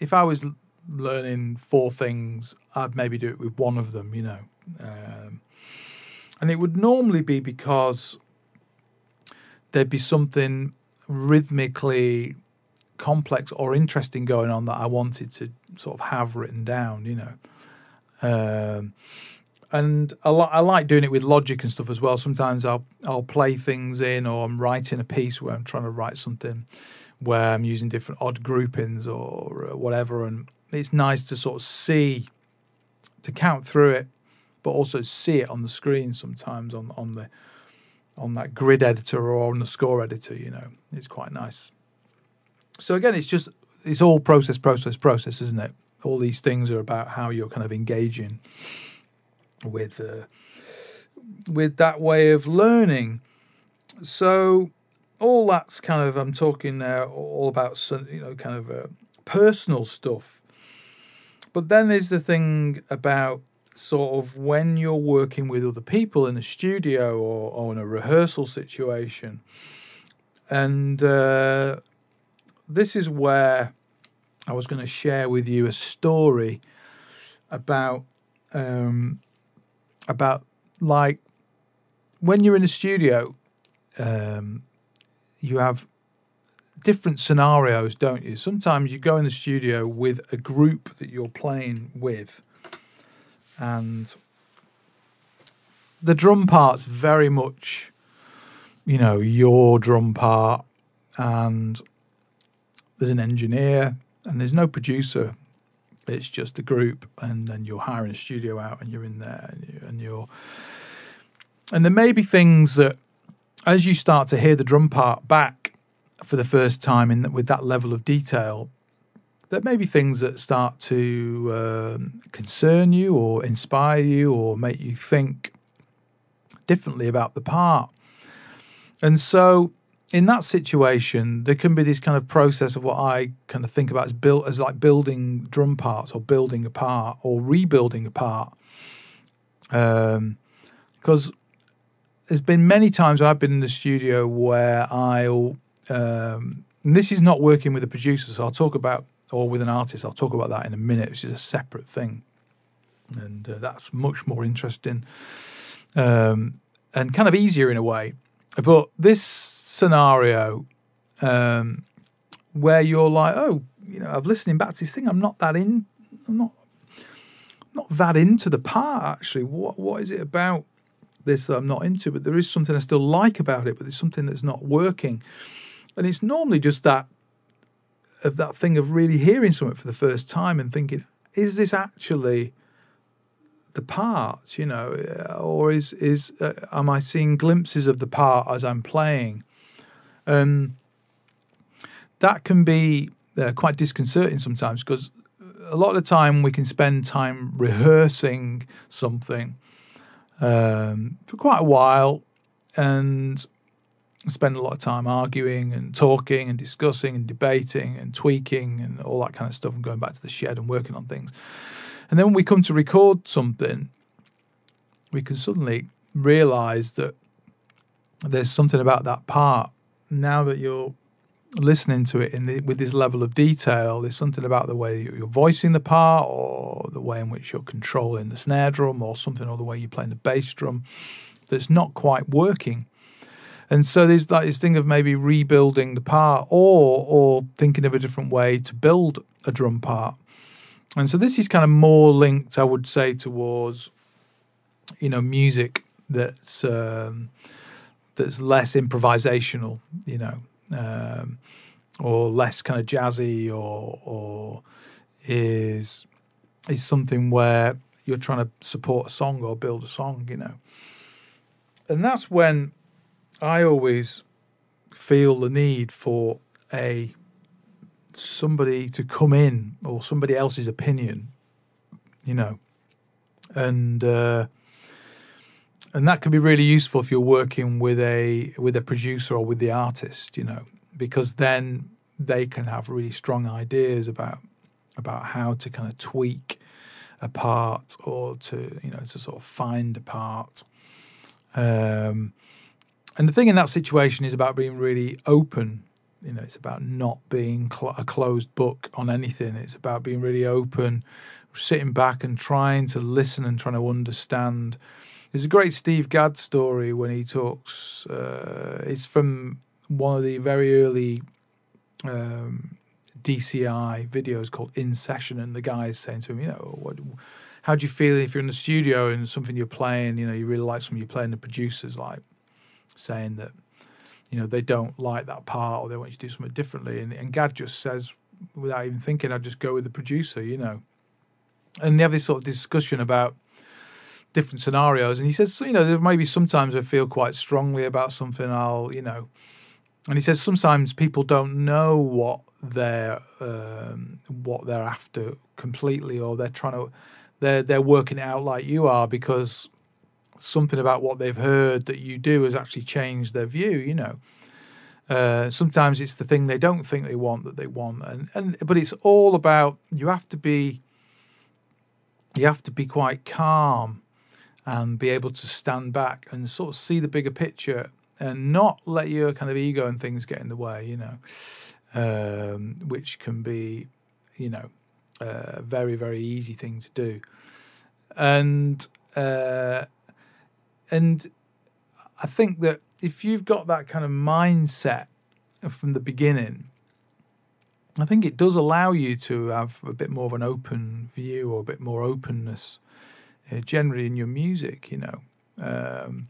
if I was learning four things. I'd maybe do it with one of them. You know, um, and it would normally be because there'd be something rhythmically complex or interesting going on that I wanted to sort of have written down, you know. Um, and I, I like doing it with logic and stuff as well. Sometimes I'll I'll play things in, or I'm writing a piece where I'm trying to write something where I'm using different odd groupings or whatever, and it's nice to sort of see, to count through it, but also see it on the screen sometimes on on the on that grid editor or on the score editor. You know, it's quite nice. So again, it's just it's all process, process, process, isn't it? All these things are about how you're kind of engaging with uh, with that way of learning. So all that's kind of I'm talking now all about you know kind of uh, personal stuff. But then there's the thing about sort of when you're working with other people in a studio or, or in a rehearsal situation, and uh, this is where I was going to share with you a story about um, about like when you're in a studio, um, you have different scenarios, don't you? Sometimes you go in the studio with a group that you're playing with, and the drum part's very much, you know, your drum part, and there's an engineer and there's no producer. It's just a group, and then you're hiring a studio out, and you're in there, and, you, and you're, and there may be things that, as you start to hear the drum part back for the first time in with that level of detail, there may be things that start to um, concern you, or inspire you, or make you think differently about the part, and so in that situation, there can be this kind of process of what I kind of think about as built as like building drum parts or building a part or rebuilding a part. Um, because there's been many times I've been in the studio where I'll, um, this is not working with a producer, so I'll talk about, or with an artist, I'll talk about that in a minute, which is a separate thing. And uh, that's much more interesting um, and kind of easier in a way. But this scenario um, where you're like, oh, you know, I'm listening back to this thing. I'm not that in. I'm not not that into the part actually. What what is it about this that I'm not into? But there is something I still like about it. But there's something that's not working, and it's normally just that of that thing of really hearing something for the first time and thinking, is this actually the part? You know, or is is uh, am I seeing glimpses of the part as I'm playing? Um, that can be uh, quite disconcerting sometimes because a lot of the time we can spend time rehearsing something um, for quite a while and spend a lot of time arguing and talking and discussing and debating and tweaking and all that kind of stuff and going back to the shed and working on things. And then when we come to record something, we can suddenly realize that there's something about that part now that you're listening to it in the, with this level of detail, there's something about the way you're voicing the part, or the way in which you're controlling the snare drum, or something, or the way you're playing the bass drum that's not quite working. And so there's like this thing of maybe rebuilding the part or or thinking of a different way to build a drum part. And so this is kind of more linked, I would say, towards you know music that's um, that's less improvisational, you know, um, or less kind of jazzy, or or is is something where you're trying to support a song or build a song, you know. And that's when I always feel the need for a somebody to come in or somebody else's opinion, you know, and uh, and that can be really useful if you're working with a with a producer or with the artist, you know, because then they can have really strong ideas about about how to kind of tweak a part or to you know to sort of find a part. Um, and the thing in that situation is about being really open. You know, it's about not being cl- a closed book on anything. It's about being really open, sitting back and trying to listen and trying to understand. There's a great Steve Gadd story when he talks. Uh, it's from one of the very early um, DCI videos called In Session, and the guy is saying to him, you know, what, how do you feel if you're in the studio and something you're playing, you know, you really like something you're playing, the producer's like saying that, you know, they don't like that part or they want you to do something differently. And, and Gadd just says, without even thinking, I'd just go with the producer, you know. And they have this sort of discussion about different scenarios. And he says, you know, there maybe sometimes I feel quite strongly about something, I'll, you know, and he says sometimes people don't know what they're um, what they're after completely, or they're trying to they're they're working it out like you are because something about what they've heard that you do has actually changed their view. You know, uh, sometimes it's the thing they don't think they want that they want, and and but it's all about you have to be you have to be quite calm and be able to stand back and sort of see the bigger picture and not let your kind of ego and things get in the way. You know, um, which can be, you know, a very very easy thing to do, and uh, and I think that if you've got that kind of mindset from the beginning, I think it does allow you to have a bit more of an open view or a bit more openness generally in your music. You know, um,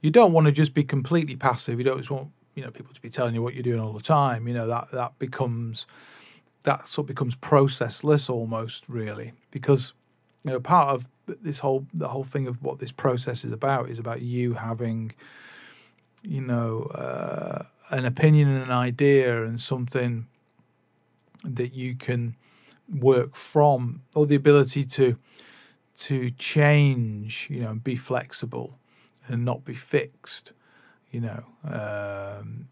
you don't want to just be completely passive. You don't just want you know people to be telling you what you're doing all the time. You know that that becomes that sort of becomes processless almost really because you know part of this whole the whole thing of what this process is about is about you having you know uh, an opinion and an idea and something that you can work from or the ability to to change you know and be flexible and not be fixed you know um,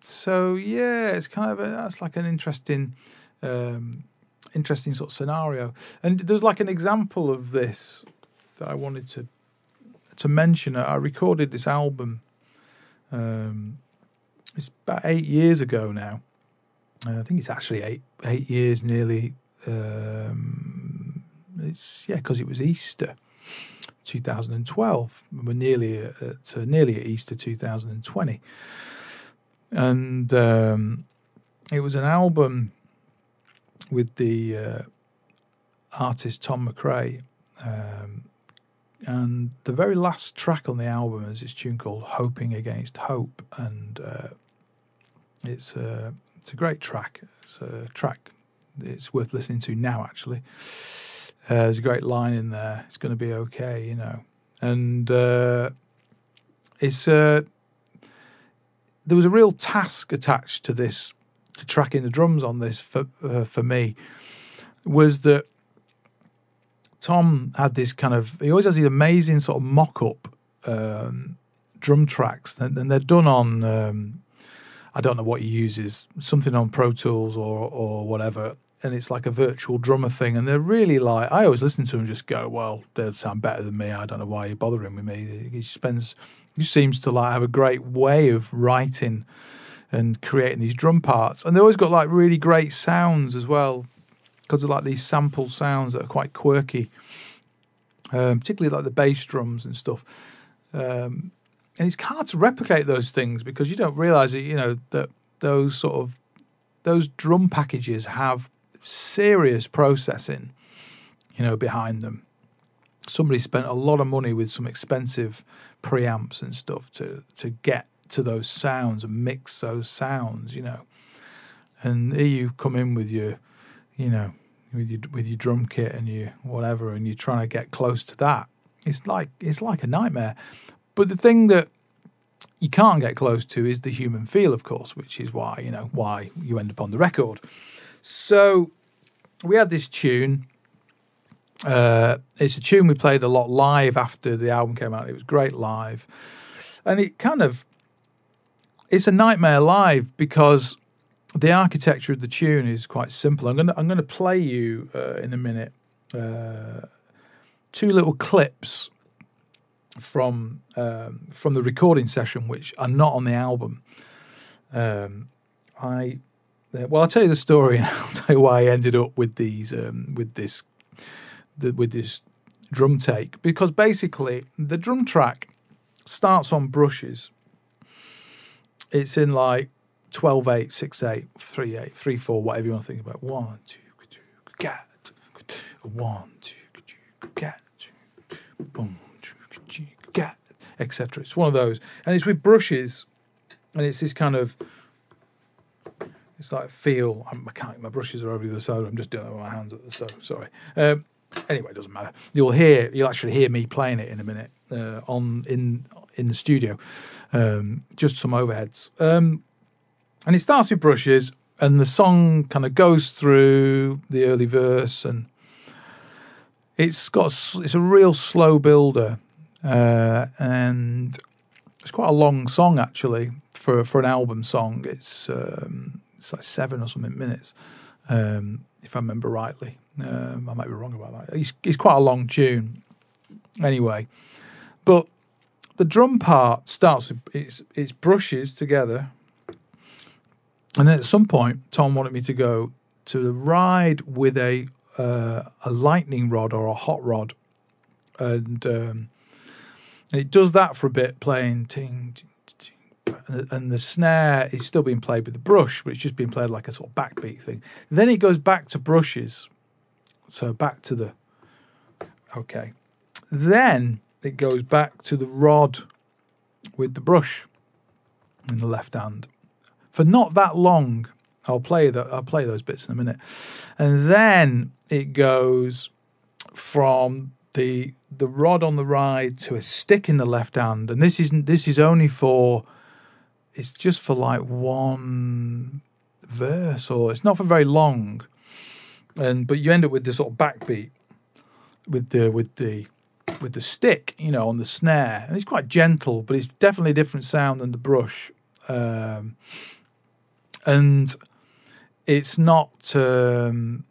so yeah it's kind of a, that's like an interesting um, interesting sort of scenario. And there's like an example of this that i wanted to to mention. I recorded this album um, it's about eight years ago now. Uh, i think it's actually eight eight years nearly um, it's yeah because it was easter 2012. We're nearly at uh, nearly at Easter 2020, and um, it was an album with the uh, artist Tom McRae. Um, and the very last track on the album is this tune called "Hoping Against Hope," and uh, it's a it's a great track. It's a track it's worth listening to now, actually. Uh, there's a great line in there. It's going to be okay, you know. And uh, it's uh, there was a real task attached to this, to tracking the drums on this for uh, for me, was that Tom had this kind of he always has these amazing sort of mock up um, drum tracks, and, and they're done on. Um, I don't know what he uses, something on Pro Tools or or whatever, and it's like a virtual drummer thing. And they're really like, I always listen to and just go, well, they sound better than me. I don't know why you're bothering with me. He spends, he seems to like have a great way of writing and creating these drum parts. And they always got like really great sounds as well, because of like these sample sounds that are quite quirky, um, particularly like the bass drums and stuff. Um, and it's hard to replicate those things because you don't realize it. You know that those sort of those drum packages have serious processing, you know, behind them. Somebody spent a lot of money with some expensive preamps and stuff to to get to those sounds and mix those sounds, you know. And here you come in with your, you know, with your with your drum kit and your whatever, and you're trying to get close to that. It's like it's like a nightmare. But the thing that you can't get close to is the human feel, of course, which is why you know why you end up on the record. So we had this tune. Uh, it's a tune we played a lot live after the album came out. It was great live, and it kind of it's a nightmare live because the architecture of the tune is quite simple. I'm gonna I'm gonna play you uh, in a minute uh, two little clips from um, from the recording session, which are not on the album. Um, I well, I'll tell you the story, and I'll tell you why I ended up with these um, with this the, with this drum take because basically the drum track starts on brushes. It's in like 12 8, 6 8, 3 8, 3 4, whatever you want to think about. One, two, cat, one, two, cat, boom get, etc. It's one of those, and it's with brushes, and it's this kind of. It's like feel. I'm, I can't. My brushes are over the side. I'm just doing it with my hands at the so. Sorry. Um, anyway, it doesn't matter. You'll hear. You'll actually hear me playing it in a minute uh, on in in the studio. Um, just some overheads. Um, and it starts with brushes, and the song kind of goes through the early verse, and it's got it's a real slow builder uh, and it's quite a long song actually for for an album song. It's um, it's like seven or something minutes, um, if I remember rightly. Um, I might be wrong about that. It's, it's quite a long tune, anyway. But the drum part starts with it's it's brushes together, and then at some point Tom wanted me to go to the ride with a uh, a lightning rod or a hot rod, and um, and it does that for a bit, playing ting, ting, ting, and the snare is still being played with the brush, but it's just being played like a sort of backbeat thing. Then it goes back to brushes, so back to the okay. Then it goes back to the rod with the brush in the left hand for not that long. I'll play that. I'll play those bits in a minute, and then it goes from the the rod on the right to a stick in the left hand, and this isn't. This is only for. It's just for like one verse, or it's not for very long, and but you end up with this sort of backbeat with the with the with the stick, you know, on the snare, and it's quite gentle, but it's definitely a different sound than the brush, um, and it's not. Um,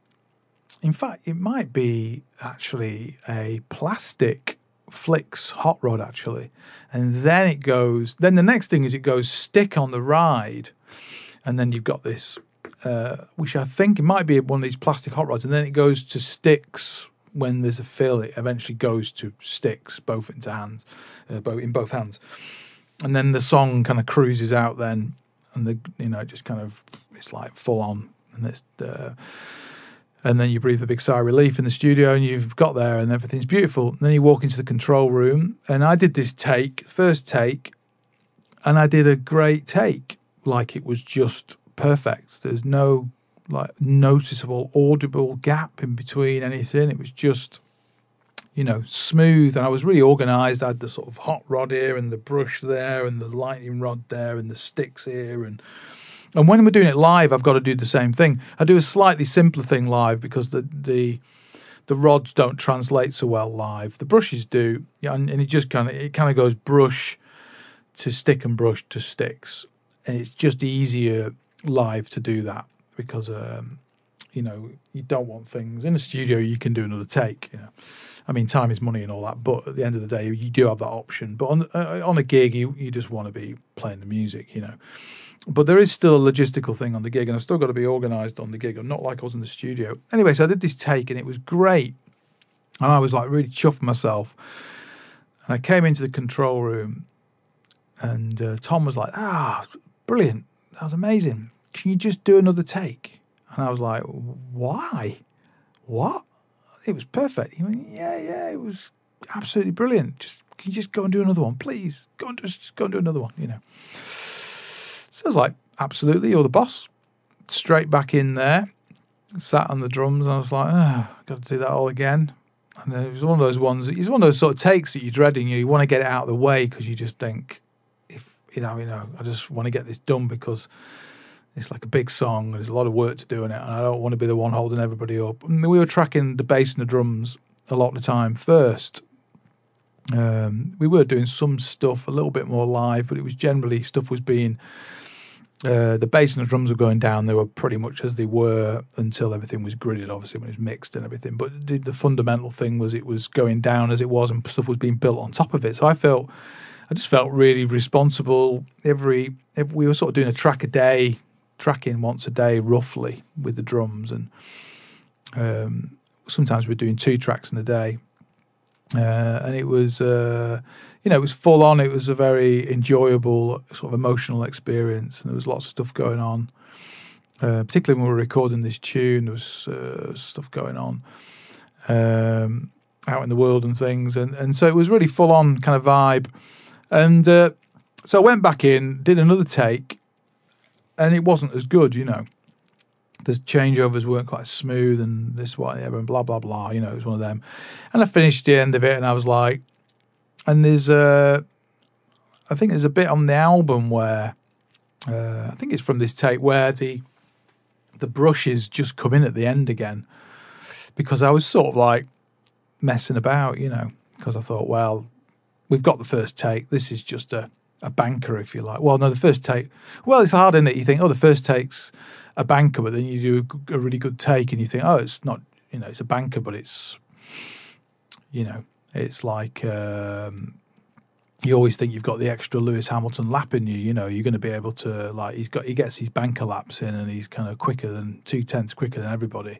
in fact, it might be actually a plastic flicks hot rod actually, and then it goes. Then the next thing is it goes stick on the ride, and then you've got this, uh, which I think it might be one of these plastic hot rods, and then it goes to sticks when there's a fill. It eventually goes to sticks, both into hands, uh, both in both hands, and then the song kind of cruises out then, and the you know just kind of it's like full on, and it's. Uh, and then you breathe a big sigh of relief in the studio and you've got there and everything's beautiful. And then you walk into the control room and I did this take, first take, and I did a great take, like it was just perfect. There's no like noticeable audible gap in between anything. It was just you know, smooth. And I was really organized. I had the sort of hot rod here and the brush there and the lightning rod there and the sticks here and and when we're doing it live, I've got to do the same thing. I do a slightly simpler thing live because the the the rods don't translate so well live. The brushes do, and, and it just kind of it kind of goes brush to stick and brush to sticks, and it's just easier live to do that because um, you know you don't want things in a studio. You can do another take, you know. I mean, time is money and all that, but at the end of the day, you do have that option. But on uh, on a gig, you you just want to be playing the music, you know but there is still a logistical thing on the gig, and I've still got to be organised on the gig. I'm not like I was in the studio. Anyway, so I did this take, and it was great, and I was like really chuffed myself. And I came into the control room, and uh, Tom was like, "Ah, brilliant! That was amazing. Can you just do another take?" And I was like, "Why? What? It was perfect." He went, "Yeah, yeah, it was absolutely brilliant. Just can you just go and do another one, please? Go and just go and do another one, you know." So I was like, "Absolutely, you're the boss." Straight back in there, sat on the drums. And I was like, "Oh, got to do that all again." And it was one of those ones. It's one of those sort of takes that you're dreading. You, you want to get it out of the way because you just think, if you know, you know, I just want to get this done because it's like a big song. And there's a lot of work to do in it, and I don't want to be the one holding everybody up. I mean, we were tracking the bass and the drums a lot of the time first. Um, we were doing some stuff a little bit more live, but it was generally stuff was being uh, the bass and the drums were going down. They were pretty much as they were until everything was gridded, obviously, when it was mixed and everything. But the, the, fundamental thing was it was going down as it was and stuff was being built on top of it. So I felt, I just felt really responsible. Every, we were sort of doing a track a day, tracking once a day roughly with the drums. And um, sometimes we we're doing two tracks in a day. Uh, and it was, uh, you know, it was full on. It was a very enjoyable, sort of emotional experience, and there was lots of stuff going on. Uh, particularly when we were recording this tune, there was uh, stuff going on um, out in the world and things, and and so it was really full on kind of vibe. And uh, so I went back in, did another take, and it wasn't as good, you know. The changeovers weren't quite smooth, and this, whatever, and blah blah blah. You know, it was one of them. And I finished the end of it, and I was like, and there's a, I think there's a bit on the album where, uh, I think it's from this tape where the, the brushes just come in at the end again, because I was sort of like messing about, you know, because I thought, well, we've got the first take. This is just a, a banker, if you like. Well, no, the first take. Well, it's hard, isn't it? You think, oh, the first take's a banker, but then you do a, a really good take, and you think, oh, it's not, you know, it's a banker, but it's, you know, it's like um, you always think you've got the extra Lewis Hamilton lap in you. You know, you're going to be able to like he's got he gets his banker laps in, and he's kind of quicker than two tenths quicker than everybody.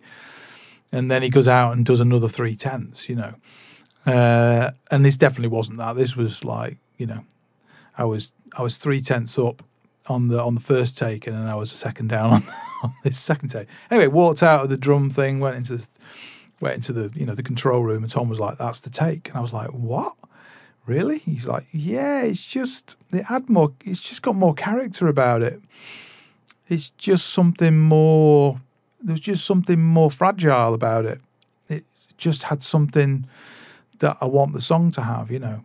And then he goes out and does another three tenths. You know, uh, and this definitely wasn't that. This was like you know, I was I was three tenths up on the on the first take, and then I was a second down on, on this second take. Anyway, walked out of the drum thing, went into the, went into the you know the control room, and Tom was like, "That's the take," and I was like, "What? Really?" He's like, "Yeah, it's just it had more. It's just got more character about it. It's just something more. There's just something more fragile about it. It just had something that I want the song to have, you know."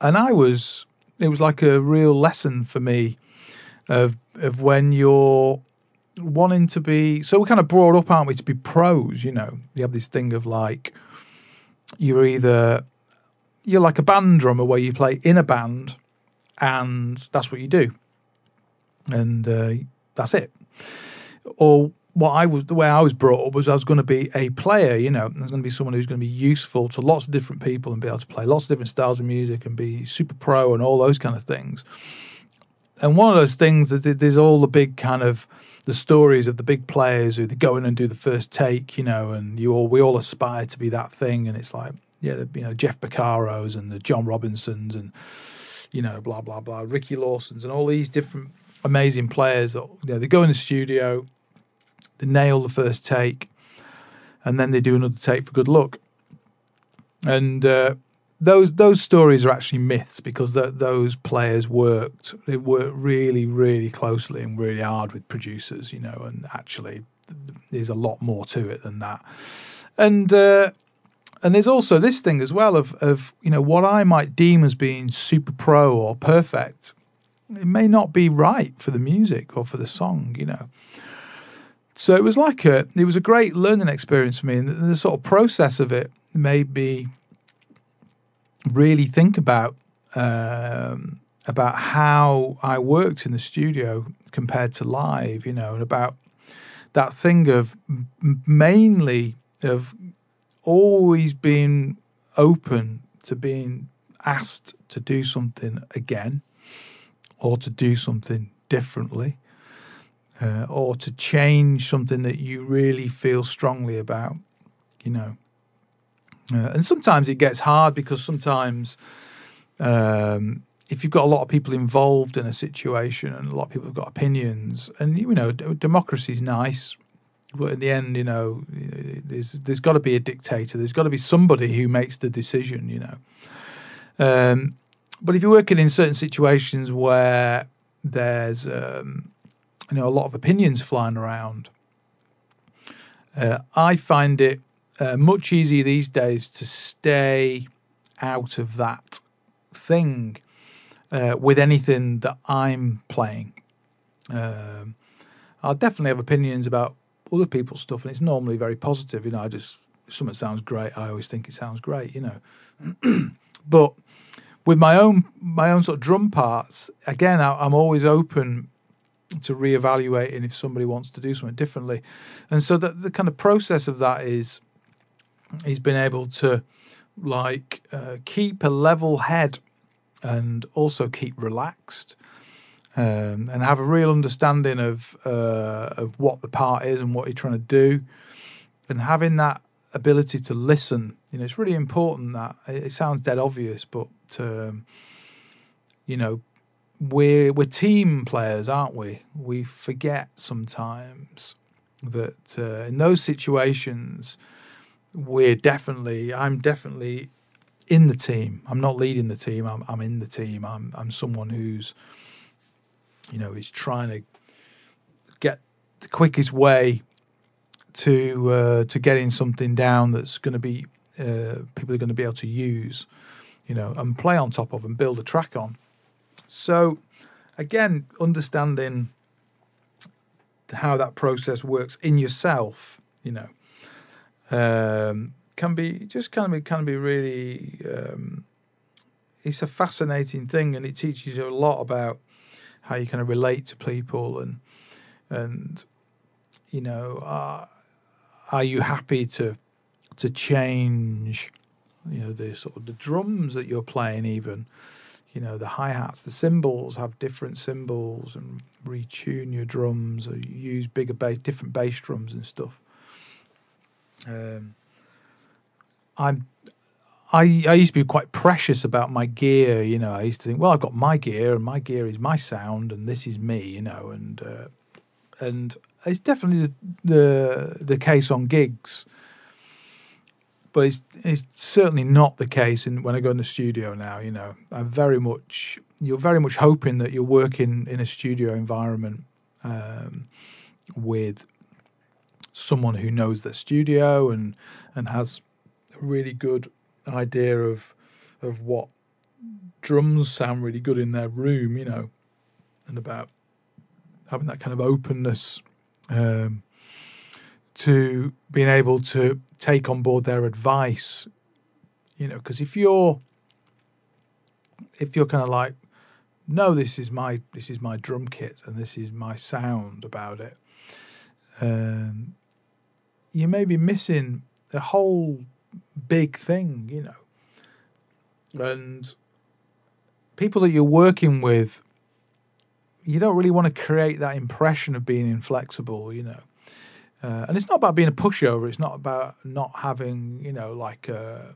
And I was, it was like a real lesson for me of of when you're wanting to be so we're kind of brought up, aren't we, to be pros, you know. You have this thing of like you're either you're like a band drummer where you play in a band and that's what you do. And uh, that's it. Or what I was the way I was brought up was I was going to be a player, you know, was going to be someone who's going to be useful to lots of different people and be able to play lots of different styles of music and be super pro and all those kind of things. And one of those things is there's all the big kind of the stories of the big players who they go in and do the first take, you know, and you all we all aspire to be that thing, and it's like yeah, you know Jeff Porcaros and the John Robinsons and you know blah blah blah, Ricky Lawsons and all these different amazing players. That, you know, they go in the studio, they nail the first take, and then they do another take for good luck. And uh, those those stories are actually myths because those players worked they worked really really closely and really hard with producers you know and actually there's a lot more to it than that. And uh, and there's also this thing as well of of you know what I might deem as being super pro or perfect it may not be right for the music or for the song you know. So it was like a it was a great learning experience for me and the, the sort of process of it made me really think about um, about how I worked in the studio compared to live, you know, and about that thing of mainly of always being open to being asked to do something again or to do something differently uh, or to change something that you really feel strongly about, you know. Uh, and sometimes it gets hard because sometimes um, if you've got a lot of people involved in a situation and a lot of people have got opinions, and you know, democracy is nice, but in the end, you know, there's there's got to be a dictator. There's got to be somebody who makes the decision. You know, um, but if you're working in certain situations where there's um, you know a lot of opinions flying around, uh, I find it uh, much easier these days to stay out of that thing uh, with anything that I'm playing. Um, I'll definitely have opinions about other people's stuff, and it's normally very positive. You know, I just if something sounds great, I always think it sounds great. You know, but with my own my own sort of drum parts, again, I, I'm always open to reevaluating if somebody wants to do something differently, and so that the kind of process of that is he's been able to like uh, keep a level head and also keep relaxed um, and have a real understanding of uh, of what the part is and what you're trying to do, and having that ability to listen. You know, it's really important that it sounds dead obvious, but um, you know, we're we're team players, aren't we? We forget sometimes that uh, in those situations, we're definitely, I'm definitely in the team. I'm not leading the team. I'm, I'm in the team. I'm, I'm someone who's, you know, is trying to get the quickest way to uh, to getting something down that's going to be uh, people are going to be able to use, you know, and play on top of and build a track on. So, again, understanding how that process works in yourself, you know, um, can be just kind of can be really. Um, it's a fascinating thing, and it teaches you a lot about how you kind of relate to people and and you know are, are you happy to to change you know the sort of the drums that you're playing even you know the hi-hats the cymbals have different cymbals and retune your drums or use bigger bass different bass drums and stuff um, I'm I I used to be quite precious about my gear. You know, I used to think, well, I've got my gear, and my gear is my sound, and this is me. You know, and uh, and it's definitely the, the the case on gigs, but it's it's certainly not the case in when I go in the studio now. You know, I very much you're very much hoping that you're working in a studio environment um, with someone who knows their studio and and has a really good idea of of what drums sound really good in their room, you know, and about having that kind of openness um, to being able to take on board their advice, you know, because if you're if you're kind of like, no, this is my this is my drum kit and this is my sound about it, um, you may be missing a whole big thing, you know. And people that you're working with, you don't really want to create that impression of being inflexible, you know. Uh, and it's not about being a pushover. It's not about not having, you know, like uh,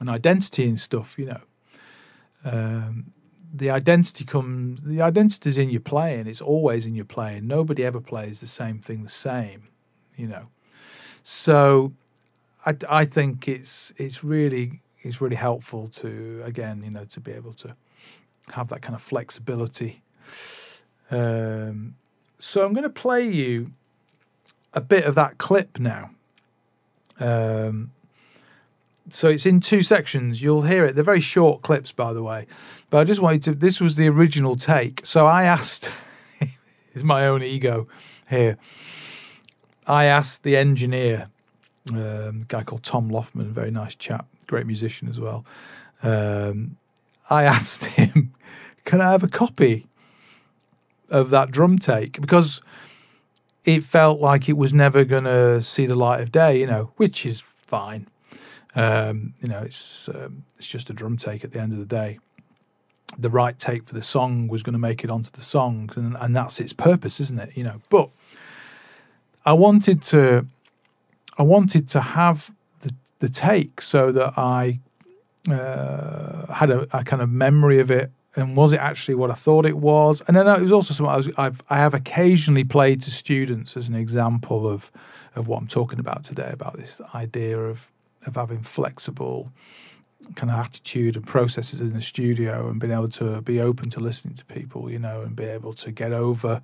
an identity and stuff, you know. Um, the identity comes, the identity is in your playing. It's always in your playing. Nobody ever plays the same thing the same, you know. So I, I think it's it's really it's really helpful to again you know to be able to have that kind of flexibility. Um, so I'm going to play you a bit of that clip now. Um, so it's in two sections. You'll hear it. They're very short clips, by the way. But I just wanted to. This was the original take. So I asked. is my own ego here. I asked the engineer, um, a guy called Tom Loftman, very nice chap, great musician as well. Um, I asked him, "Can I have a copy of that drum take?" Because it felt like it was never going to see the light of day, you know, which is fine. Um, you know, it's um, it's just a drum take at the end of the day. The right take for the song was going to make it onto the song, and, and that's its purpose, isn't it? You know, but I wanted to I wanted to have the the take so that I uh, had a, a, kind of memory of it and was it actually what I thought it was? And then it was also something I was, I've, I have occasionally played to students as an example of of what I'm talking about today about this idea of of having flexible kind of attitude and processes in the studio and being able to be open to listening to people, you know, and be able to get over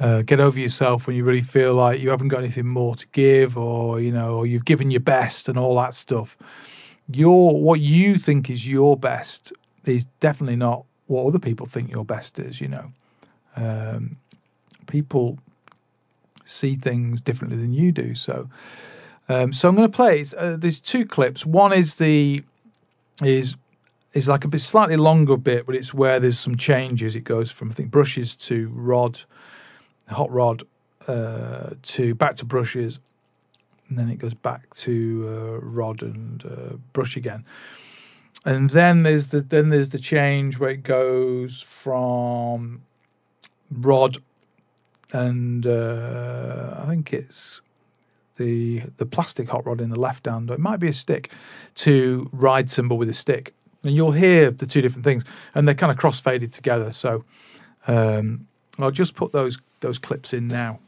uh, get over yourself when you really feel like you haven't got anything more to give or you know or you've given your best and all that stuff. Your what you think is your best is definitely not what other people think your best is you know. Um, people see things differently than you do so um, so i'm going to play uh, there's two clips. One is the is is like a bit slightly longer bit but it's where there's some changes. It goes from i think brushes to rod hot rod uh, to back to brushes, and then it goes back to uh, rod and uh, brush again. And then there's the then there's the change where it goes from rod and uh, I think it's the the plastic hot rod in the left hand, or it might be a stick, to ride cymbal with a stick. And you'll hear the two different things, and they're kind of cross-faded together. So um, I'll just put those those clips in now.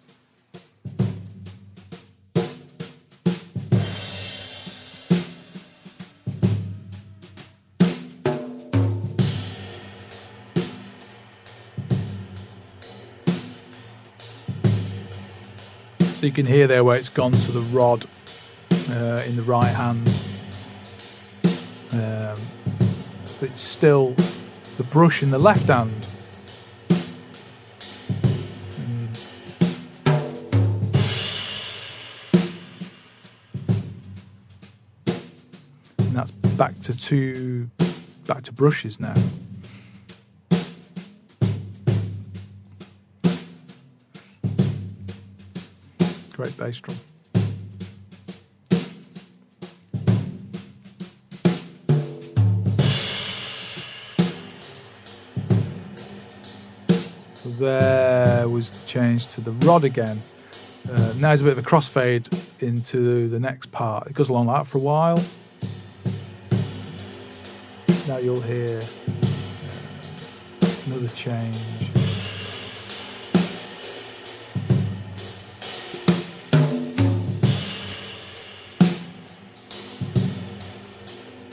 So you can hear there where it's gone to the rod uh, in the right hand. Um, but it's still the brush in the left hand back to two, back to brushes now. Great bass drum. There was the change to the rod again. Uh, now there's a bit of a crossfade into the next part. It goes along like that for a while now you'll hear another change.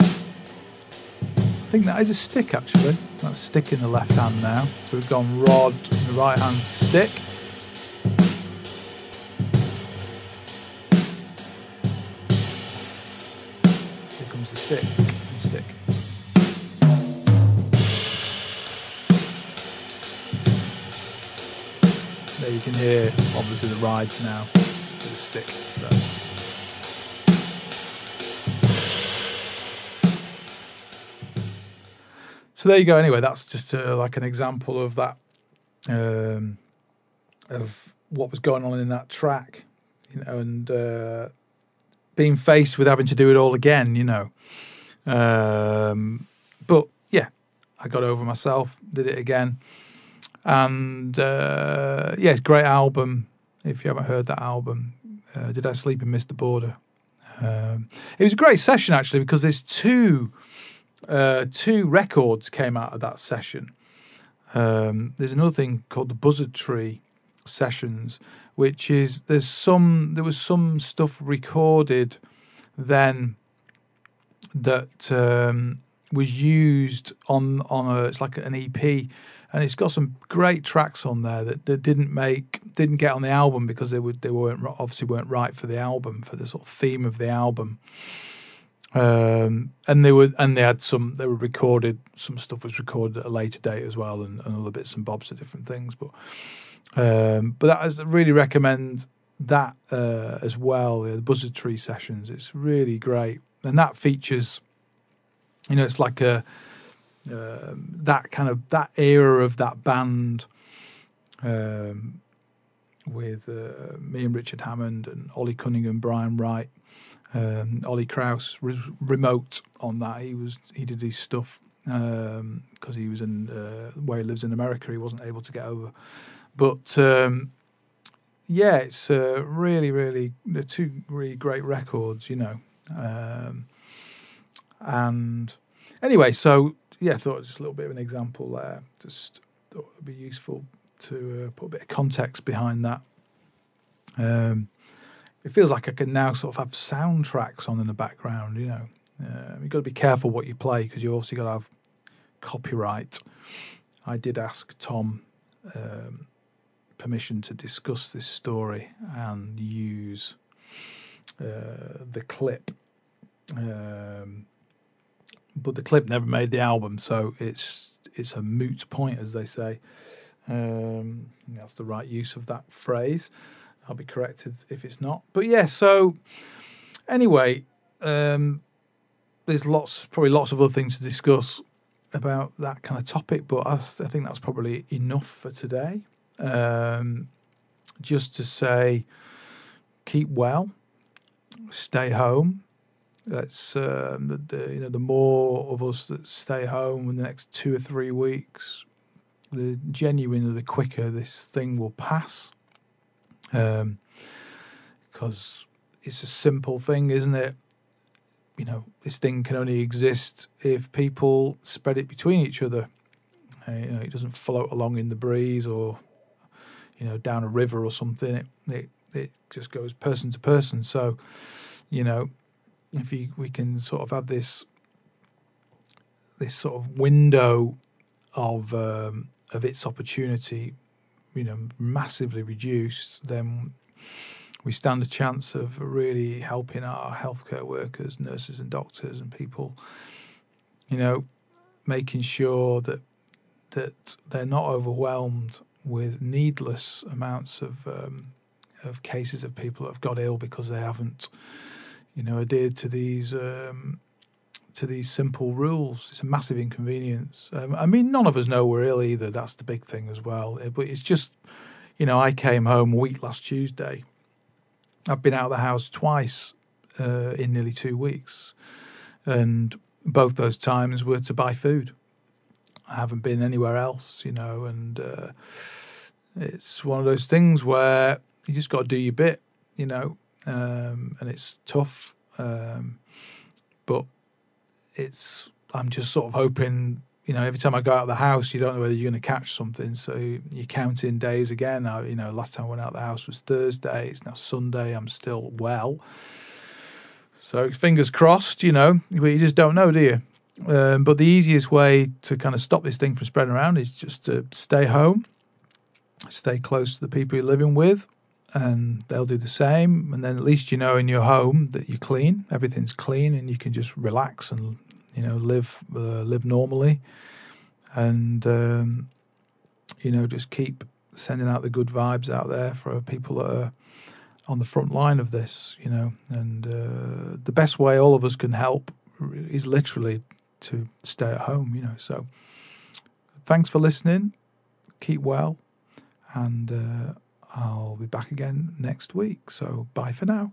I think that is a stick actually. That's stick in the left hand now. So we've gone rod in the right hand stick. Can hear obviously the rides now with the stick. So. So there you go. Anyway, that's just uh, like an example of that, um, of what was going on in that track, you know, and uh, being faced with having to do it all again, you know. Um, but yeah, I got over myself, did it again and uh, yeah, it's great album. If you haven't heard that album, uh, Did I Sleep and Miss the Border? Um, it was a great session actually because there's two uh, two records came out of that session. Um, there's another thing called the Buzzard Tree sessions, which is there's some there was some stuff recorded then that um, was used on on a it's like an EP and it's got some great tracks on there that, that didn't make didn't get on the album because they would they weren't obviously weren't right for the album for the sort of theme of the album. Um, and they were and they had some they were recorded some stuff was recorded at a later date as well and, and other bits and bobs of different things but um, but I really recommend that uh, as well the buzzard tree sessions it's really great and that features you know it's like a um, that kind of that era of that band um, with uh, me and Richard Hammond and Ollie Cunningham, Brian Wright, um, Oli Kraus was remote on that. He was he did his stuff because um, he was in uh, where he lives in America. He wasn't able to get over, but um, yeah, it's uh, really really they're two really great records, you know. Um, and anyway, so yeah, I thought just a little bit of an example there. Just thought it'd be useful to uh, put a bit of context behind that. Um, it feels like I can now sort of have soundtracks on in the background. You know, uh, you've got to be careful what you play because you've obviously got to have copyright. I did ask Tom um, permission to discuss this story and use uh, the clip. Um, but the clip never made the album, so it's it's a moot point, as they say. Um, that's the right use of that phrase. I'll be corrected if it's not. But yeah, so anyway, um, there's lots, probably lots of other things to discuss about that kind of topic, but I, I think that's probably enough for today. Um, just to say, keep well, stay home. That's um, the, the, you know the more of us that stay home in the next two or three weeks, the genuinely the quicker this thing will pass. Um, because it's a simple thing, isn't it? You know, this thing can only exist if people spread it between each other. Uh, you know, it doesn't float along in the breeze or you know down a river or something. It it, it just goes person to person. So, you know, if you, we can sort of have this this sort of window of um, of its opportunity, you know, massively reduced, then we stand a chance of really helping our healthcare workers, nurses, and doctors, and people, you know, making sure that that they're not overwhelmed with needless amounts of um, of cases of people that have got ill because they haven't, you know, adhered to these um, to these simple rules. It's a massive inconvenience. Um, I mean, none of us know we're ill either. That's the big thing as well. But it's just, you know, I came home a week last Tuesday. I've been out of the house twice uh, in nearly two weeks, and both those times were to buy food. I haven't been anywhere else, you know, and uh, it's one of those things where you just got to do your bit, you know, um, and it's tough. Um, but it's I'm just sort of hoping, you know, every time I go out of the house, you don't know whether you're going to catch something, so you're counting days again. I, you know, last time I went out of the house was Thursday. It's now Sunday. I'm still well, so fingers crossed. You know, but you just don't know, do you? Um, but the easiest way to kind of stop this thing from spreading around is just to stay home, stay close to the people you're living with, and they'll do the same. And then at least you know in your home that you're clean, everything's clean, and you can just relax and you know live uh, live normally, and um, you know just keep sending out the good vibes out there for people that are on the front line of this. You know, and uh, the best way all of us can help is literally to stay at home. You know, so thanks for listening. Keep well, and. Uh, I'll be back again next week. So bye for now.